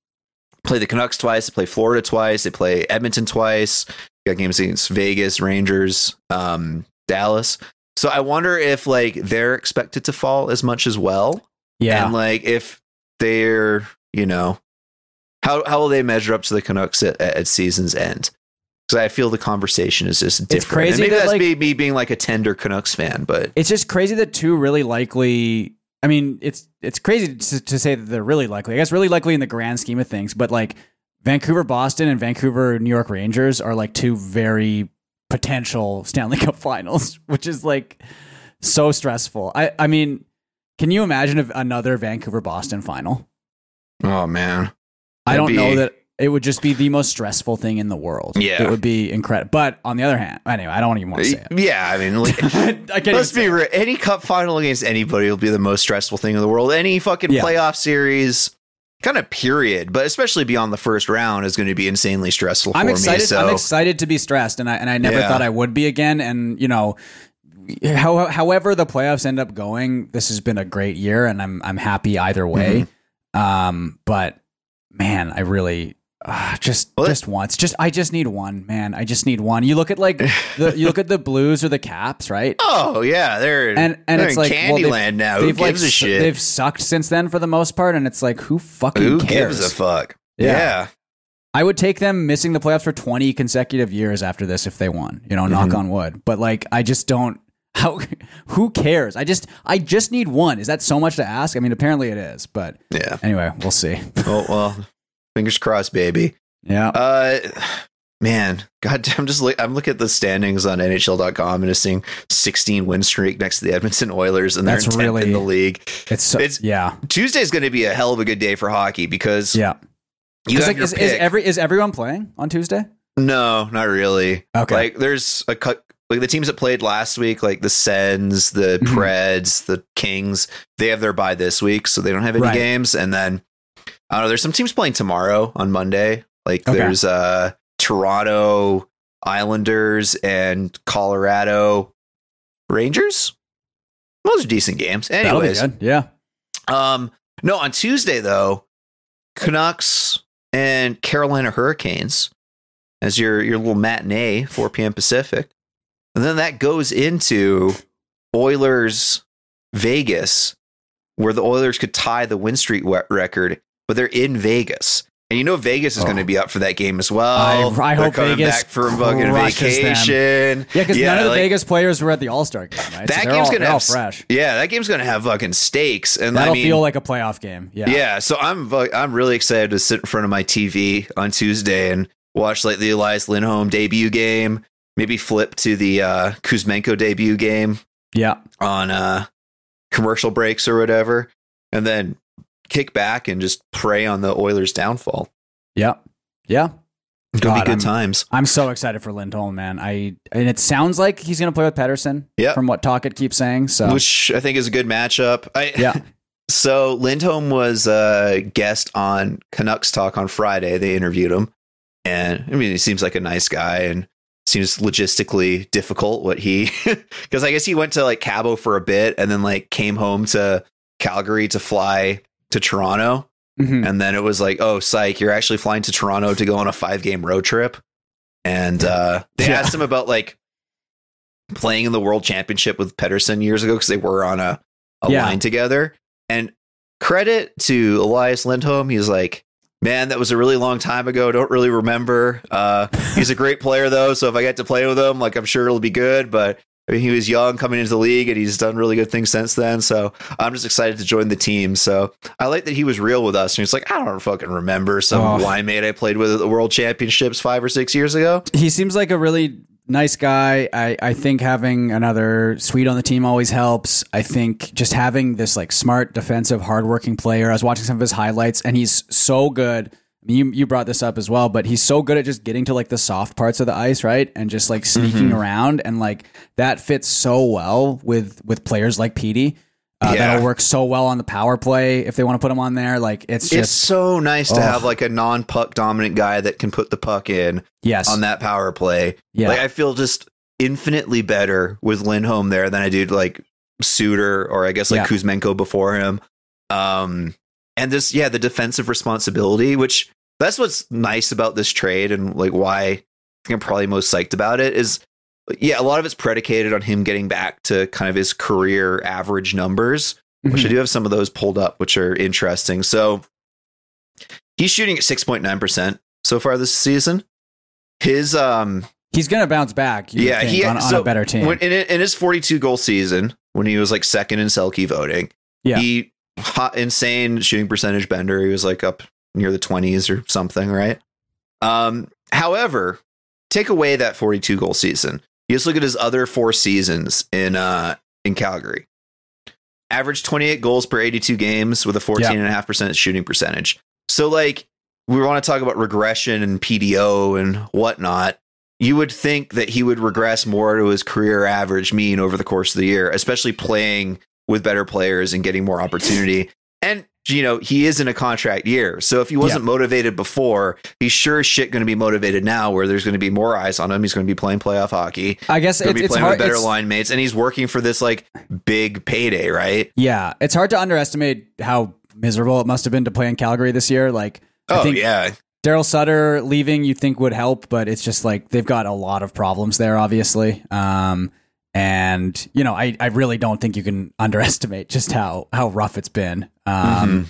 play the Canucks twice, they play Florida twice, they play Edmonton twice. Got games against Vegas, Rangers, um, Dallas. So I wonder if like they're expected to fall as much as well, yeah. and like if they're you know how how will they measure up to the Canucks at, at season's end? Because I feel the conversation is just different. It's crazy and maybe that, that's like- me, me being like a tender Canucks fan, but It's just crazy that two really likely. I mean, it's it's crazy to, to say that they're really likely. I guess really likely in the grand scheme of things, but like Vancouver, Boston, and Vancouver, New York Rangers are like two very potential Stanley Cup Finals, which is like so stressful. I I mean, can you imagine another Vancouver Boston final? oh man, I That'd don't know that it would just be the most stressful thing in the world. Yeah. it would be incredible. But on the other hand, anyway, I don't even want to say it. yeah, I mean. Like, I Let's be real. Any cup final against anybody will be the most stressful thing in the world. Any fucking Yeah. playoff series, kind of period, but especially beyond the first round, is going to be insanely stressful I'm for excited. me. So I'm excited to be stressed, and I and I never Yeah. thought I would be again. And you know, how, however the playoffs end up going, this has been a great year, and I'm I'm happy either way. Mm-hmm. Um, but man, I really. Uh, just Well, just once just i just need one man i just need one you look at like the you look at the blues or the caps right oh yeah, they're and and they're it's in like well, they've- Candyland now. Who they've like gives a shit? they've sucked since then for the most part and it's like who fucking cares? Who cares gives a fuck? Yeah. Yeah. I would take them missing the playoffs for 20 consecutive years after this if they won, you know, knock on wood. But like I just don't how who cares? I just I just need one. Is that so much to ask? I mean, apparently it is, but yeah. anyway, we'll see. Oh well, fingers crossed, baby. Yeah. Uh, man, God, I'm just look, I'm looking at the standings on NHL.com and just seeing 16 win streak next to the Edmonton Oilers, and they're That's in 10th really- in the league. It's so, it's- yeah. Tuesday's going to be a hell of a good day for hockey because Yeah. you like, is, is every is everyone playing on Tuesday? no, not really. Okay. Like there's a cut. Like the teams that played last week, like the Sens, the Mhm. Preds, the Kings, they have their bye this week, so they don't have any Right. games. And then I don't know. There's some teams playing tomorrow on Monday. Like Okay. there's uh Toronto, Islanders and Colorado Rangers. Those are decent games. Anyways. Yeah. um, no, on Tuesday though, Canucks and Carolina Hurricanes as your your little matinee, 4 p.m. Pacific, and then that goes into Oilers Vegas, where the Oilers could tie the win streak record, but they're in Vegas. And you know Vegas is going to be up for that game as well. Oh. I- I hope Vegas back for fucking crushes them. vacation. Yeah, because none of the like, Vegas players were at the All Star game, right? that so game's all, gonna they're all have fresh. Yeah, that game's gonna have fucking stakes, and That'll I mean, feel like a playoff game. Yeah. yeah, so I'm I'm really excited to sit in front of my TV on Tuesday and watch like the Elias Lindholm debut game, maybe flip to the uh, Kuzmenko debut game Yeah. on uh, commercial breaks or whatever, and then kick back and just prey on the Oilers' downfall. Yeah. Yeah. It's gonna God, be good I'm- times. I'm so excited for Lindholm, man. I and it sounds like he's going to play with Pettersson. Yep. From what Tocchet keeps saying. So Which I think is a good matchup. I, yeah. So Lindholm was a guest on Canucks Talk on Friday. They interviewed him, and I mean, he seems like a nice guy and seems logistically difficult. What he, because I guess he went to like Cabo for a bit and then like came home to Calgary to fly to Toronto, Mhm. and then it was like, oh, psych, you're actually flying to Toronto to go on a five game road trip, and uh, they Yeah. asked him about like playing in the World Championship with Pettersson years ago because they were on a a Yeah. line together. And credit to Elias Lindholm, he's like, man, that was a really long time ago. Don't really remember. Uh, he's a great player though, so if I get to play with him, like I'm sure it'll be good. But I mean, he was young coming into the league, and he's done really good things since then. So I'm just excited to join the team. So I like that he was real with us, and he's like, I don't fucking remember some Oh. line mate I played with at the World Championships five or six years ago. he seems like a really nice guy. I, I think having another Swede on the team always helps. I think just having this like smart, defensive, hardworking player. I was watching some of his highlights, and he's so good. You you brought this up as well, but he's so good at just getting to like the soft parts of the ice, right, and just like sneaking Mm-hmm. around, and like that fits so well with with players like Petey. Uh, Yeah. That'll work so well on the power play if they want to put him on there. Like it's It's so nice to Oh. have like a non-puck dominant guy that can put the puck in. yes, on that power play. Yeah. Like I feel just infinitely better with Lindholm there than I do like Suter or I guess like Yeah. Kuzmenko before him. Um and this yeah, the defensive responsibility, which that's what's nice about this trade and like why I think I'm probably most psyched about it is yeah, a lot of it's predicated on him getting back to kind of his career average numbers, which Mhm. I do have some of those pulled up, which are interesting. So he's shooting at 6.9% so far this season. His um he's gonna bounce back. yeah, think, he on, on a better team. When, in, in his 42 goal season, when he was like second in Selke voting, Yeah. he hot, insane shooting percentage bender. He was like up near the 20s or something, right? Um, however, take away that 42 goal season. You just look at his other four seasons in uh in Calgary. Average 28 goals per 82 games with a 14.5% shooting percentage. So like we want to talk about regression and PDO and whatnot you would think that he would regress more to his career average mean over the course of the year, especially playing with better players and getting more opportunity. And you know, he is in a contract year. So if he wasn't motivated before, he's sure as shit going to be motivated now where there's going to be more eyes on him. He's going to be playing playoff hockey. I guess Going it's, to be it's playing hard. with better line mates and he's working for this like big payday, right? Yeah, it's hard to underestimate how miserable it must have been to play in Calgary this year. Like, I Oh think yeah. Daryl Sutter leaving, you think would help, but it's just like they've got a lot of problems there, obviously. Um, and you know, I, I really don't think you can underestimate just how how rough it's been. Um, Mm-hmm.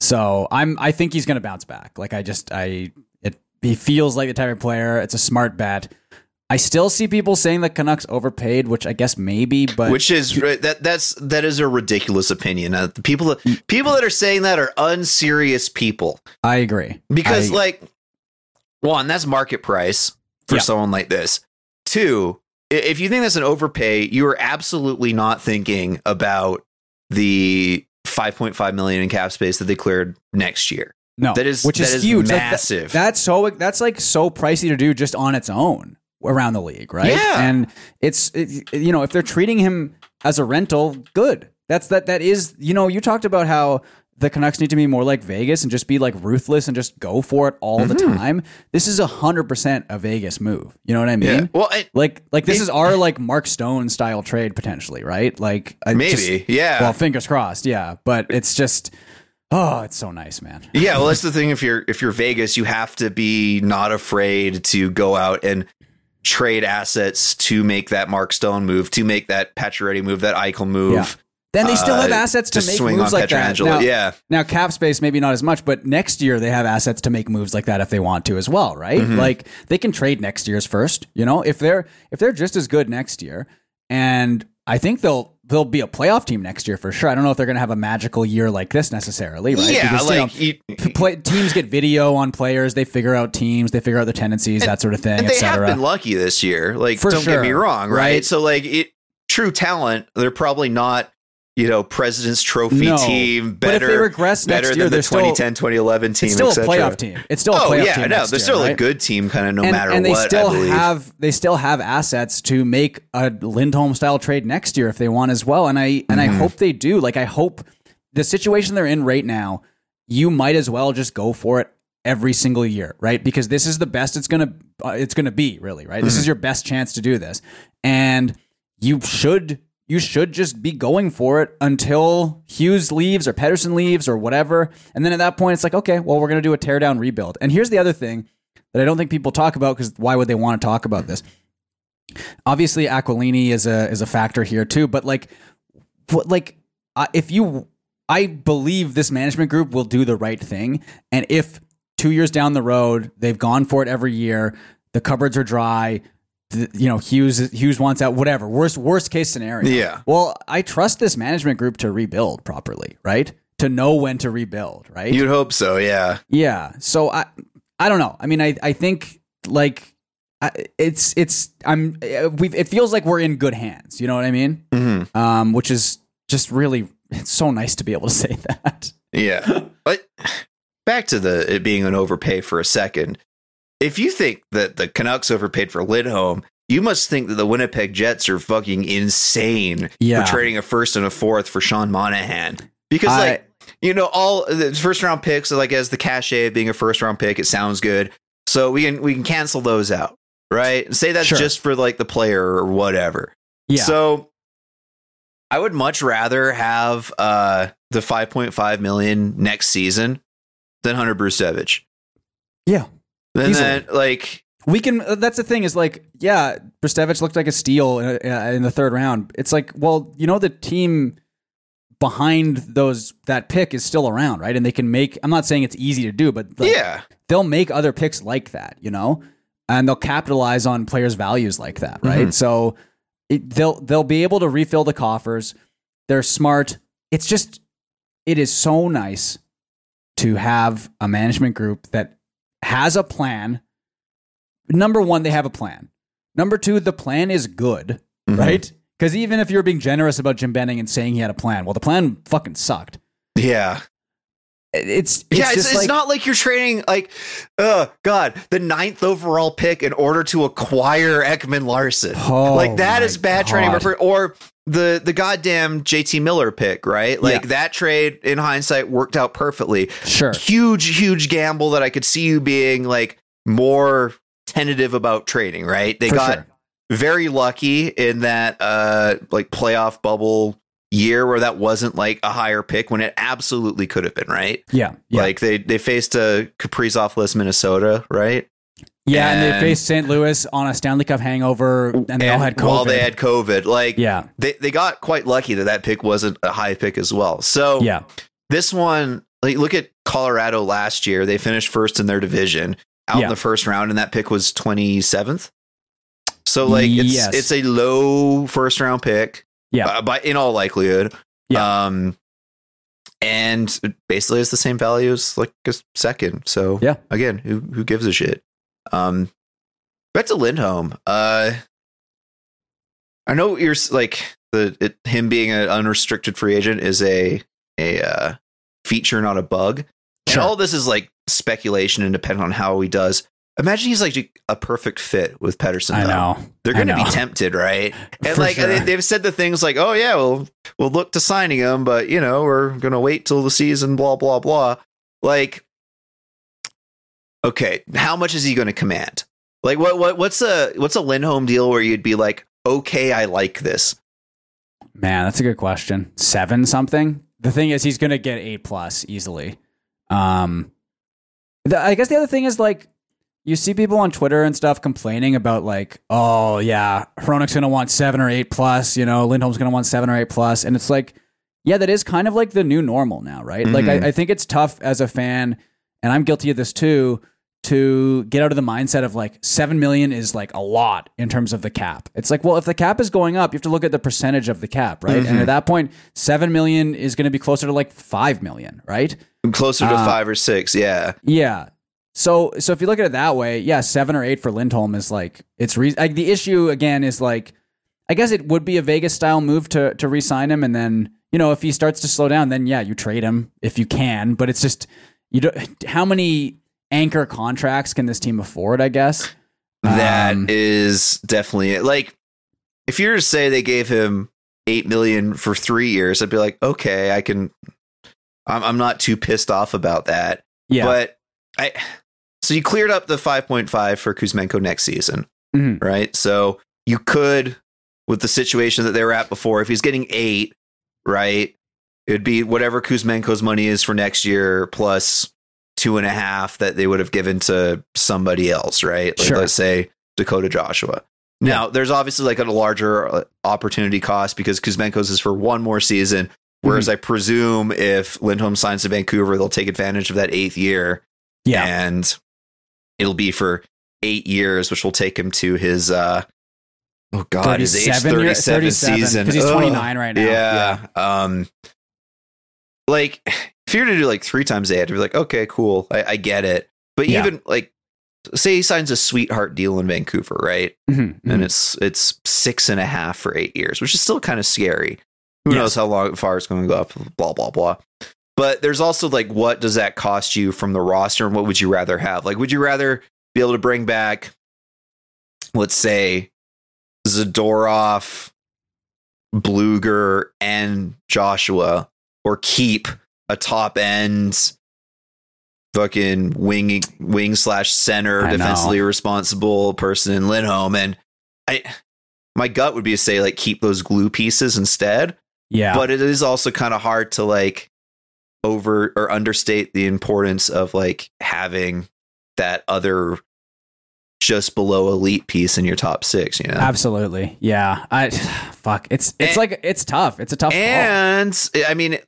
so I'm I think he's going to bounce back. Like I just I it he feels like the type of player. It's a smart bet. I still see people saying the Canucks overpaid, which I guess maybe, but Which is that that's that is a ridiculous opinion. Uh, the people that people that are saying that are unserious people. I agree because I- like one that's market price for Yeah. someone like this two if you think that's an overpay you are absolutely not thinking about the 5.5 million in cap space that they cleared next year No, That is- which that is, is huge. Like, that- massive. that's so that's like so pricey to do just on its own around the league, right? Yeah. and it's it, you know if they're treating him as a rental, good. That's that that is you know you talked about how the Canucks need to be more like Vegas and just be like ruthless and just go for it all the Mm-hmm. time. This is a hundred percent a Vegas move. You know what I mean? Yeah. Well, I- like like this it- is our like Mark Stone style trade potentially, right? Like I Maybe, just- yeah. Well, fingers crossed, yeah. But it's just oh, it's so nice, man. Yeah, well, that's the thing. If you're if you're Vegas, you have to be not afraid to go out and trade assets to make that Mark Stone move, to make that Pacioretty move, that Eichel move. Yeah. Then they still have uh, assets to, make moves like that. Now, Yeah. Now cap space maybe not as much, but next year they have assets to make moves like that if they want to as well, right? Mm-hmm. Like they can trade next year's first. You know, if they're if they're just as good next year, and I think they'll they'll be a playoff team next year for sure. I don't know if they're going to have a magical year like this necessarily, right? Yeah, Because, like, you know, you- play, teams get video on players, they figure out teams, they figure out their tendencies, that sort of thing, And they have been lucky this year. Like, For don't get me wrong, right? right? So, like, it true talent. They're probably not, you know, President's Trophy No. team But if better. they regress better year, than the they're still- 2010, 2011 team. It's still a playoff team. It's still a Oh playoff yeah, team. no, they're year, still a right? good team, kind of no and, matter and they what. still I have they still have assets to make a Lindholm style trade next year if they want as well. And I and Mm-hmm. I hope they do. Like I hope the situation they're in right now, you might as well just go for it every single year, right? Because this is the best it's gonna uh, it's gonna be, really, right? Mm-hmm. This is your best chance to do this, and you should. You should just be going for it until Hughes leaves or Pettersson leaves or whatever. And then at that point, it's like, okay, well, we're going to do a teardown rebuild. And here's the other thing that I don't think people talk about because why would they want to talk about this? Obviously, Aquilini is a is a factor here too, but like, what like uh, if you, I believe this management group will do the right thing, and if two years down the road they've gone for it every year, the cupboards are dry. You know, Hughes Hughes wants out. Whatever worst worst case scenario. Yeah. Well, I trust this management group to rebuild properly, right? To know when to rebuild, right? You'd hope so, yeah. Yeah. So I I don't know. I mean, I I think like I, it's it's I'm we it feels like we're in good hands. You know what I mean? Mm-hmm. Um, which is just really it's so nice to be able to say that. Yeah. but back to the it being an overpay for a second. If you think that the Canucks overpaid for Lindholm, you must think that the Winnipeg Jets are fucking insane Yeah. for trading a first and a fourth for Sean Monahan. Because I- like you know, all the first round picks like as the cachet of being a first round pick, it sounds good. So we can we can cancel those out. Right? Say that's Sure. just for like the player or whatever. Yeah. So I would much rather have uh, the 5.5 million next season than Hunter Brzustewicz. yeah. Then Easily. that, like We can. uh, That's the thing. Is like, yeah, Brzustewicz looked like a steal in, uh, in the third round. It's like, well, you know, the team behind those that pick is still around, right? And they can make. I'm not saying it's easy to do, but like, yeah, they'll make other picks like that, you know, and they'll capitalize on players' values like that, right? So it, they'll they'll be able to refill the coffers. They're smart. It's just it is so nice to have a management group that has a plan. Number one, they have a plan. Number two, the plan is good, mm-hmm. right? Because even if you're being generous about Jim Benning and saying he had a plan, well, the plan fucking sucked. yeah, It's, it's yeah. It's, just it's like, not like you're trading like, oh god, the ninth overall pick in order to acquire Ekman Larsson. Oh, like that is bad trading, God. for, or the the goddamn JT Miller pick, right? Like Yeah. that trade in hindsight worked out perfectly. sure. huge, huge gamble that I could see you being like more tentative about trading, right? They For got sure. very lucky in that uh like playoff bubble year where that wasn't like a higher pick when it absolutely could have been, right? Yeah, yeah, Like they they faced a Kaprizov-less Minnesota, right? Yeah. And, they faced St. Louis on a Stanley Cup hangover, and they all had COVID. while they had COVID. Like yeah, they, they got quite lucky that that pick wasn't a high pick as well. So yeah, this one, like, look at Colorado last year. They finished first in their division out Yeah. in the first round, and that pick was 27th. So, like, it's Yes. it's a low first round pick, Yeah. but in all likelihood. Yeah. Um, and basically it's the same value as like a second. So, Yeah. again, who who gives a shit? Um, back to Lindholm. Uh, I know you're like the it, him being an unrestricted free agent is a a uh, feature, not a bug. Sure. And all this is like speculation and depending on how he does. imagine he's like a perfect fit with Pettersson. I though. know. They're going to be tempted, right? And For like sure. they, they've said the things like, "Oh yeah, we'll we'll look to signing him, but you know we're going to wait till the season." Blah blah blah. Like, okay, how much is he going to command? Like, what what what's a what's a Lindholm deal where you'd be like, "Okay, I like this." Man, that's a good question. Seven something. The thing is, he's going to get eight plus easily. Um, the, I guess the other thing is like you see people on Twitter and stuff complaining about like, oh yeah, Hronek's going to want seven or eight plus. You know, Lindholm's going to want seven or eight plus, and it's like, yeah, that is kind of like the new normal now, right? Like, Mhm. I, I think it's tough as a fan, and I'm guilty of this too. To get out of the mindset of like seven million is like a lot in terms of the cap. It's like, well, if the cap is going up, you have to look at the percentage of the cap, right? And at that point, seven million is going to be closer to like five million, right? Closer to Uh, five or six, yeah. Yeah. So so if you look at it that way, yeah, seven or eight for Lindholm is like it's re- like the issue again is like I guess it would be a Vegas style move to to re-sign him, and then you know if he starts to slow down, then yeah, you trade him if you can. But it's just you don't how many anchor contracts can this team afford? I guess That is Um, definitely it. Like, if you were to say they gave him eight million for three years, I'd be like, okay, I can. I'm I'm not too pissed off about that. yeah, But I, so you cleared up the five point five for Kuzmenko next season, Mhm. right? So you could, with the situation that they were at before, if he's getting eight, right, it'd be whatever Kuzmenko's money is for next year plus two and a half that they would have given to somebody else, right? Like Sure. let's say Dakota Joshua. Now, there's obviously like a larger uh, opportunity cost because Kuzmenko's is for one more season. Whereas I presume if Lindholm signs to Vancouver, they'll take advantage of that eighth year yeah, and it'll be for eight years, which will take him to his uh oh god, his age 37 year- 37 37, season 'cause he's Ugh. 29 right now. Yeah. Um like if you were to do like three times eight, I'd be like, okay, cool. I, I get it. But Yeah. even like say he signs a sweetheart deal in Vancouver, right? Mhm, And mhm. it's it's six and a half for eight years, which is still kind of scary. Who Yes. knows how long far it's going to go up? Blah blah blah. But there's also like, what does that cost you from the roster, and what would you rather have? Like, would you rather be able to bring back, let's say, Zadorov, Blueger, and Joshua, or keep a top end fucking wing wing slash center I know. defensively responsible person in Lindholm and I my gut would be to say like keep those glue pieces instead yeah, but it is also kind of hard to like over or understate the importance of like having that other just below elite piece in your top six you know absolutely, yeah. I fuck, it's it's And- like it's tough. It's a tough call. and I mean,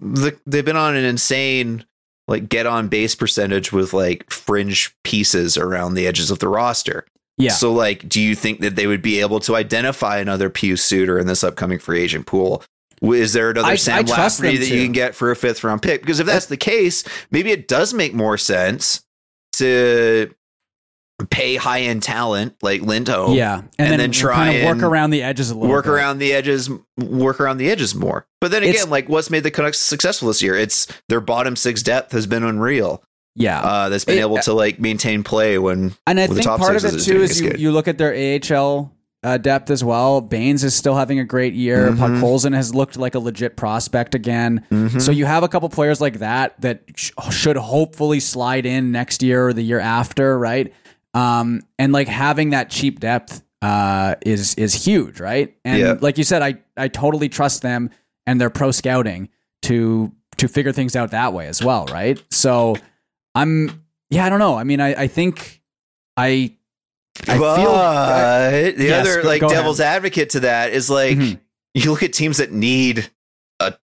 the, they've been on an insane like get on base percentage with like fringe pieces around the edges of the roster. Yeah. So like, do you think that they would be able to identify another Pius Suter in this upcoming free agent pool? Is there another I- I Sam trust Lafferty that to. you can get for a fifth round pick? Because if that's the case, maybe it does make more sense to pay high end talent like Lindholm yeah, and, and then, then try kind of work around the edges a little. work bit. around the edges work around the edges more but then again It's- like what's made the canucks successful this year it's their bottom six depth has been unreal Yeah, uh that's been It- able to like maintain play when and I the think top part of it is too is you, you look at their AHL uh, depth as well. Bains is still having a great year. Mhm. Podkolzin has looked like a legit prospect again. Mhm. So you have a couple players like that that sh- should hopefully slide in next year or the year after, right? Um, and like having that cheap depth uh, is is huge, right? And Yeah. like you said, I I totally trust them and their pro scouting to to figure things out that way as well, right? So I'm yeah, I don't know. I mean, I I think I I but feel the Yes, other like go ahead. devil's advocate to that is like Mhm. you look at teams that need a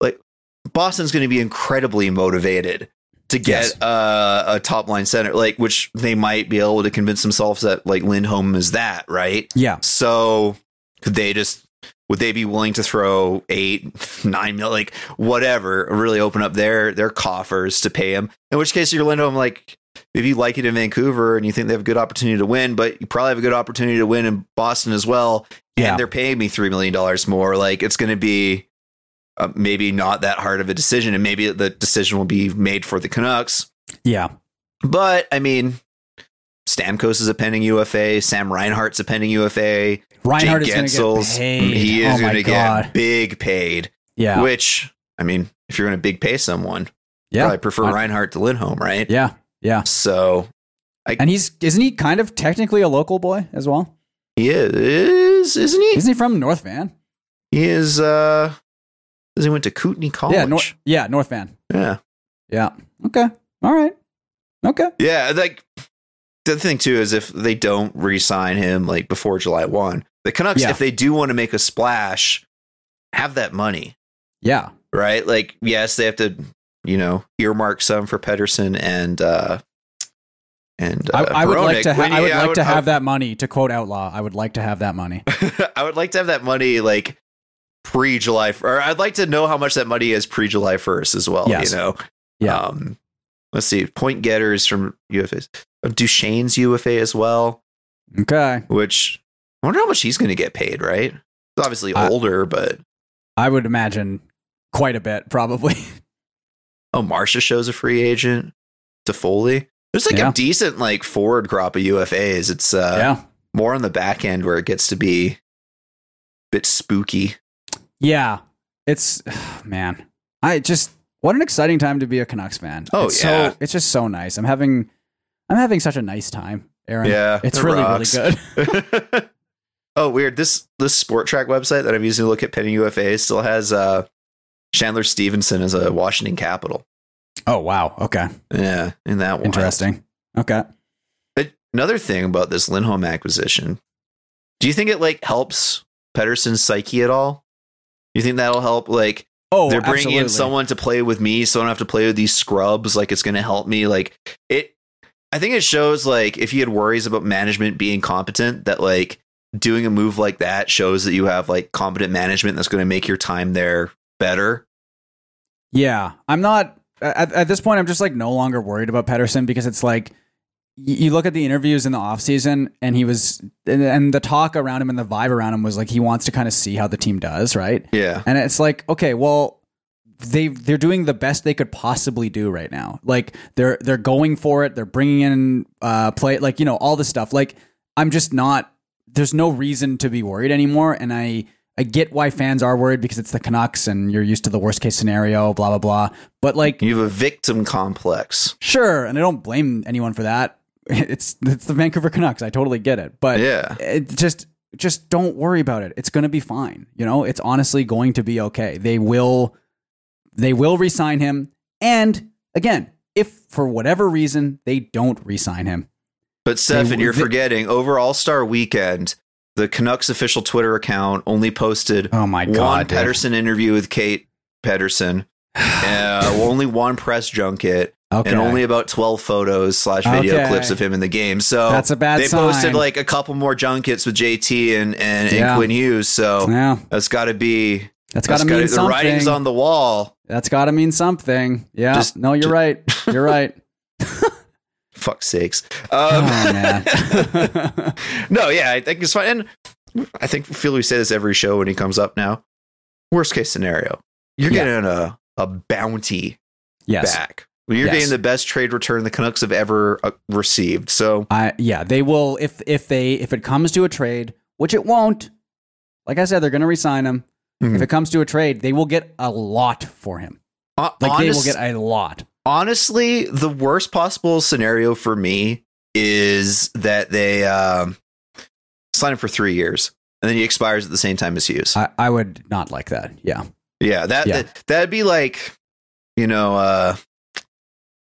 like Boston's going to be incredibly motivated to get Yes. uh, a top line center like which they might be able to convince themselves that like Lindholm is that right yeah. So could they just would they be willing to throw eight, nine mil, like whatever, really open up their their coffers to pay him? In which case you're Lindholm like if you like it in Vancouver and you think they have a good opportunity to win, but you probably have a good opportunity to win in Boston as well, Yeah. and they're paying me three million dollars more, like it's going to be uh, maybe not that hard of a decision, and maybe the decision will be made for the Canucks. Yeah. But I mean, Stamkos is a pending UFA. Sam Reinhart's a pending UFA. Reinhart Jake is going to get paid. He is oh going to get big paid. Yeah. Which I mean, if you're going to big pay someone, yeah. I prefer I- Reinhart to Lindholm, right? Yeah. Yeah. So And he's isn't he kind of technically a local boy as well? he is, isn't he? Isn't he from North Van? He is. uh He went to Kootenai College. Yeah, North yeah, North Van. yeah. Yeah. Okay. All right. Okay. Yeah, like the thing too is if they don't re-sign him like before July one, the Canucks, Yeah. if they do want to make a splash, have that money, Yeah. right? Like, yes, they have to, you know, earmark some for Pettersson and uh and I, uh, I would like to ha- When I you- would like to I have that money to quote outlaw. I would like to have that money. I would like to have that money like pre July, or I'd like to know how much that money is pre July first as well. Yes. You know, Yeah. Um, let's see, point getters from UFAs, Uh, Duchene's UFA as well. Okay. Which I wonder how much he's going to get paid. Right? He's obviously older, but I would imagine quite a bit, probably. oh, Marchessault's a free agent to Foley. There's like Yeah. a decent like forward crop of UFAs. It's uh, yeah. more on the back end where it gets to be a bit spooky. Yeah. It's man. I just what an exciting time to be a Canucks fan. Oh, it's yeah. So, it's just so nice. I'm having I'm having such a nice time, Aaron. Yeah, It's it really, rocks. really good. oh, weird. This this Spotrac website that I'm using to look at penny UFA still has uh, Chandler Stephenson as a Washington Capital. Oh wow. Okay. Yeah, in that one. Interesting. Okay. Another thing about this Lindholm acquisition, do you think it like helps Pettersson's psyche at all? You think that'll help? Like Oh, they're bringing in someone to play with me, so I don't have to play with these scrubs. Like it's going to help me. Like it. I think it shows like if you had worries about management being competent, that like doing a move like that shows that you have like competent management that's going to make your time there better. Yeah, I'm not at, at this point. I'm just like no longer worried about Pettersson because it's like you look at the interviews in the offseason and he was and, and the talk around him and the vibe around him was like he wants to kind of see how the team does, right? Yeah. And it's like, okay, well, they they're doing the best they could possibly do right now. Like they're they're going for it. They're bringing in uh play like you know all this stuff. Like I'm just not. There's no reason to be worried anymore. And I I get why fans are worried because it's the Canucks and you're used to the worst case scenario. Blah blah blah. But like You have a victim complex. sure, and I don't blame anyone for that. It's it's the Vancouver Canucks. I totally get it. But Yeah. it just just don't worry about it. It's going to be fine. You know, it's honestly going to be okay. They will they will resign him. And again, if for whatever reason they don't resign him, But Stefan, you're they- forgetting over All Star Weekend, the Canucks official Twitter account only posted oh my one god, dude. Pettersson interview with Kate Pedersen, uh, only one press junket, okay. and only about 12 photos slash video Okay. clips of him in the game. So That's a bad they posted like a couple more junkets with JT and, and, and Quinn Hughes. So yeah, that's got to be that's got to gotta- mean the writing's on the wall. that's got to mean something. Yeah, Just- no, you're ju- right. You're right. Fuck sakes. oh Um, man. no, yeah, I think it's fine. And I think I feel we say this every show when he comes up now. Worst case scenario, you're Yeah. getting a, a bounty yes. back. You're Yes. getting the best trade return the Canucks have ever uh, received. So I yeah, they will if if they if it comes to a trade, which it won't. Like I said, they're going to resign him. Mhm. If it comes to a trade, they will get a lot for him. uh, Like they will get a lot. honestly, the worst possible scenario for me is that they um, sign him for three years and then he expires at the same time as Hughes. I, I would not like that. Yeah. Yeah, that, Yeah. that that'd be like, you know, uh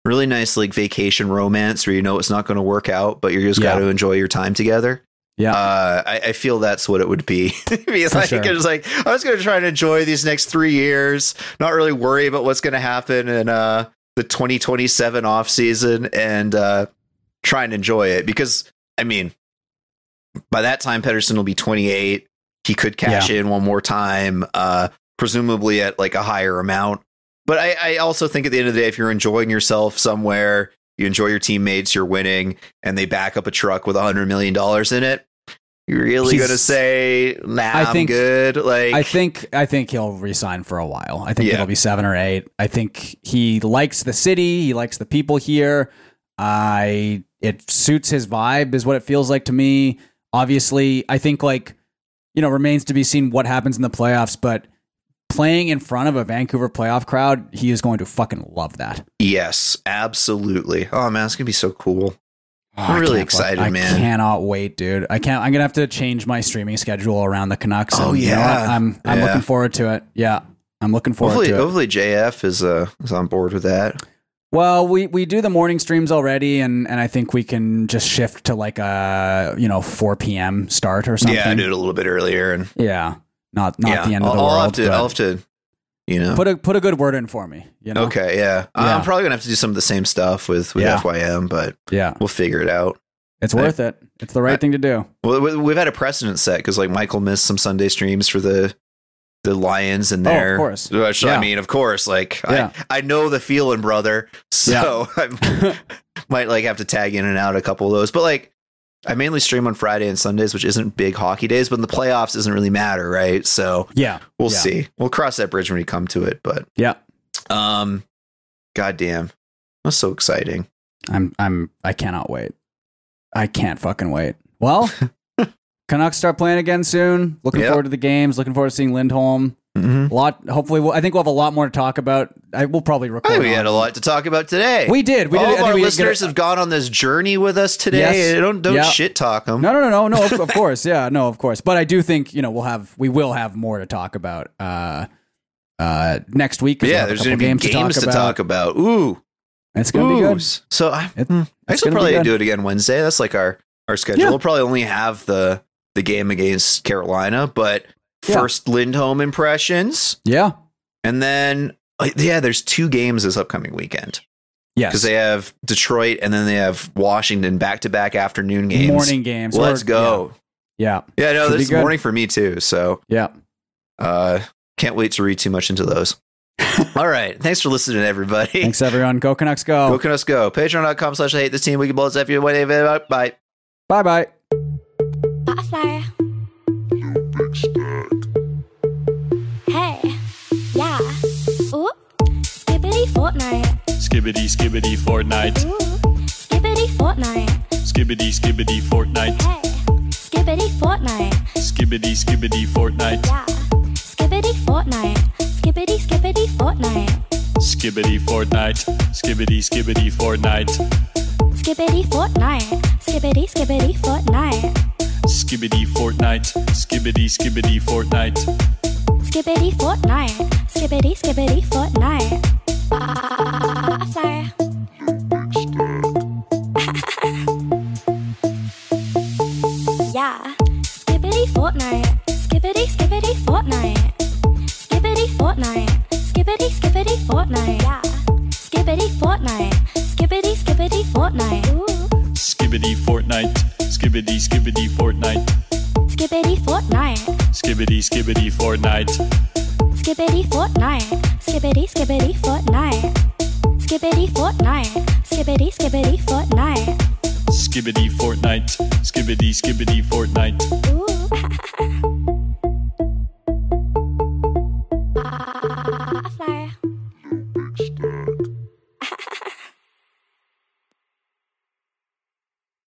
really nice like vacation romance where you know it's not going to work out, but you just Yeah. got to enjoy your time together. Yeah. Uh, I, I feel that's what it would be. Like sure. it's like I was going to try and enjoy these next three years, not really worry about what's going to happen in uh the 2027 off season, and uh try and enjoy it because I mean, by that time Pettersson will be 28. He could cash in one more time, uh, presumably at like a higher amount. But I, I also think at the end of the day, if you're enjoying yourself somewhere, you enjoy your teammates, you're winning, and they back up a truck with a hundred million dollars in it, you're really He's- gonna say, "Nah, I I'm think- good." Like, I think I think he'll resign for a while. I think Yeah. it'll be seven or eight. I think he likes the city. He likes the people here. I it suits his vibe, is what it feels like to me. Obviously, I think like you know remains to be seen what happens in the playoffs, but playing in front of a Vancouver playoff crowd, he is going to fucking love that. Yes, absolutely. Oh man, it's gonna be so cool. I'm I really excited, I man. cannot wait, dude. I can't. I'm gonna have to change my streaming schedule around the Canucks. Oh, and you know yeah. I'm I'm Yeah. looking forward to it. Yeah, I'm looking forward Hopefully, to it. hopefully JF is uh is on board with that. Well, we we do the morning streams already, and and I think we can just shift to like a you know 4 p.m. start or something. Yeah, I do it a little bit earlier, and Yeah, not not yeah, the end of I'll, the I'll world. have to. I'll have to. You know. put a put a good word in for me. You know. okay. Yeah. Yeah. I'm probably gonna have to do some of the same stuff with with Yeah. FYM, but Yeah, we'll figure it out. it's worth it. It's the right I- thing to do. Well, we- we've had a precedent set because like Michael missed some Sunday streams for the the Lions and Oh, of course. Which Yeah. I mean, of course, like. I I know the feeling, brother. So I might like have to tag in and out a couple of those, but like. I mainly stream on Friday and Sundays, which isn't big hockey days, but in the playoffs doesn't really matter, right? So Yeah, we'll Yeah. see. We'll cross that bridge when we come to it. But yeah. um, goddamn, that's so exciting. I'm I'm I cannot wait. I can't fucking wait. Well, Canucks start playing again soon. Looking Yep. forward to the games. Looking forward to seeing Lindholm. Mm-hmm. A lot. Hopefully, we'll, I think we'll have a lot more to talk about. I will probably I record. think we on- had a lot to talk about today. We did. We All did. Of our we listeners have gone on this journey with us today. Yes. Don't don't Yeah. shit talk them. No, no, no, no, no. Of, of course, yeah, no, of course. But I do think you know we'll have we will have more to talk about uh, uh, next week. 'cause we'll Yeah, there's going to be games, games, to, talk, about. Ooh, It's gonna be ooh. good. So I, It- hmm, I it's guess we'll gonna be probably do it again Wednesday. That's like our our schedule. Yeah. We'll probably only have the the game against Carolina, but Yeah. first Lindholm impressions, Yeah. and then yeah, there's two games this upcoming weekend Yes. because they have Detroit and then they have Washington back to back afternoon games. Morning games. Let's or- go. Yeah. Yeah, no, Should this is good. morning for me too. So Yeah. uh can't wait to read too much into those. All right. Thanks for listening, everybody. Thanks everyone. Go Canucks. Go. Go can us go. Patreon.com slash I hate this team. We can blow us up you. Bye. Bye bye. Butterfly. Fortnite. Skibbity, skibbity, Fortnite. Ooh, skibbity Fortnite. Skibbity, skibbity, Fortnite. Hey, skibbity Fortnite. Skibbity, skibbity, Fortnite. Yeah, skibbity Fortnite. Skibbity, skibbity Fortnite. Skibbity, Fortnite. Skibbity, skibbity, Fortnite. Skibbity Fortnite. Skibbity, skibbity Fortnite. Skibbity, Fortnite. Skibbity, skibbity, Fortnite. Skibbity Fortnite. Skibbity, skibbity Fortnite. Butterfly. yeah. Skibbity Fortnite. Skibbity, skibbity Fortnite. Skibbity Fortnite. Skibbity, skibbity Fortnite. Yeah. Skibbity Fortnite. Skibbity, skibbity Fortnite. Ooh. Skibbity, Fortnite. Skibbity, skibbity, Fortnite. Skibbity Fortnite. Skibbity, skibbity, Fortnite. Skibbity Fortnite. Skibbity, skibbity Fortnite. Skibbity Fortnite. Skibbity, skibbity Fortnite. Skibbity, Fortnite. Skibbity, skibbity, Fortnite. Ooh.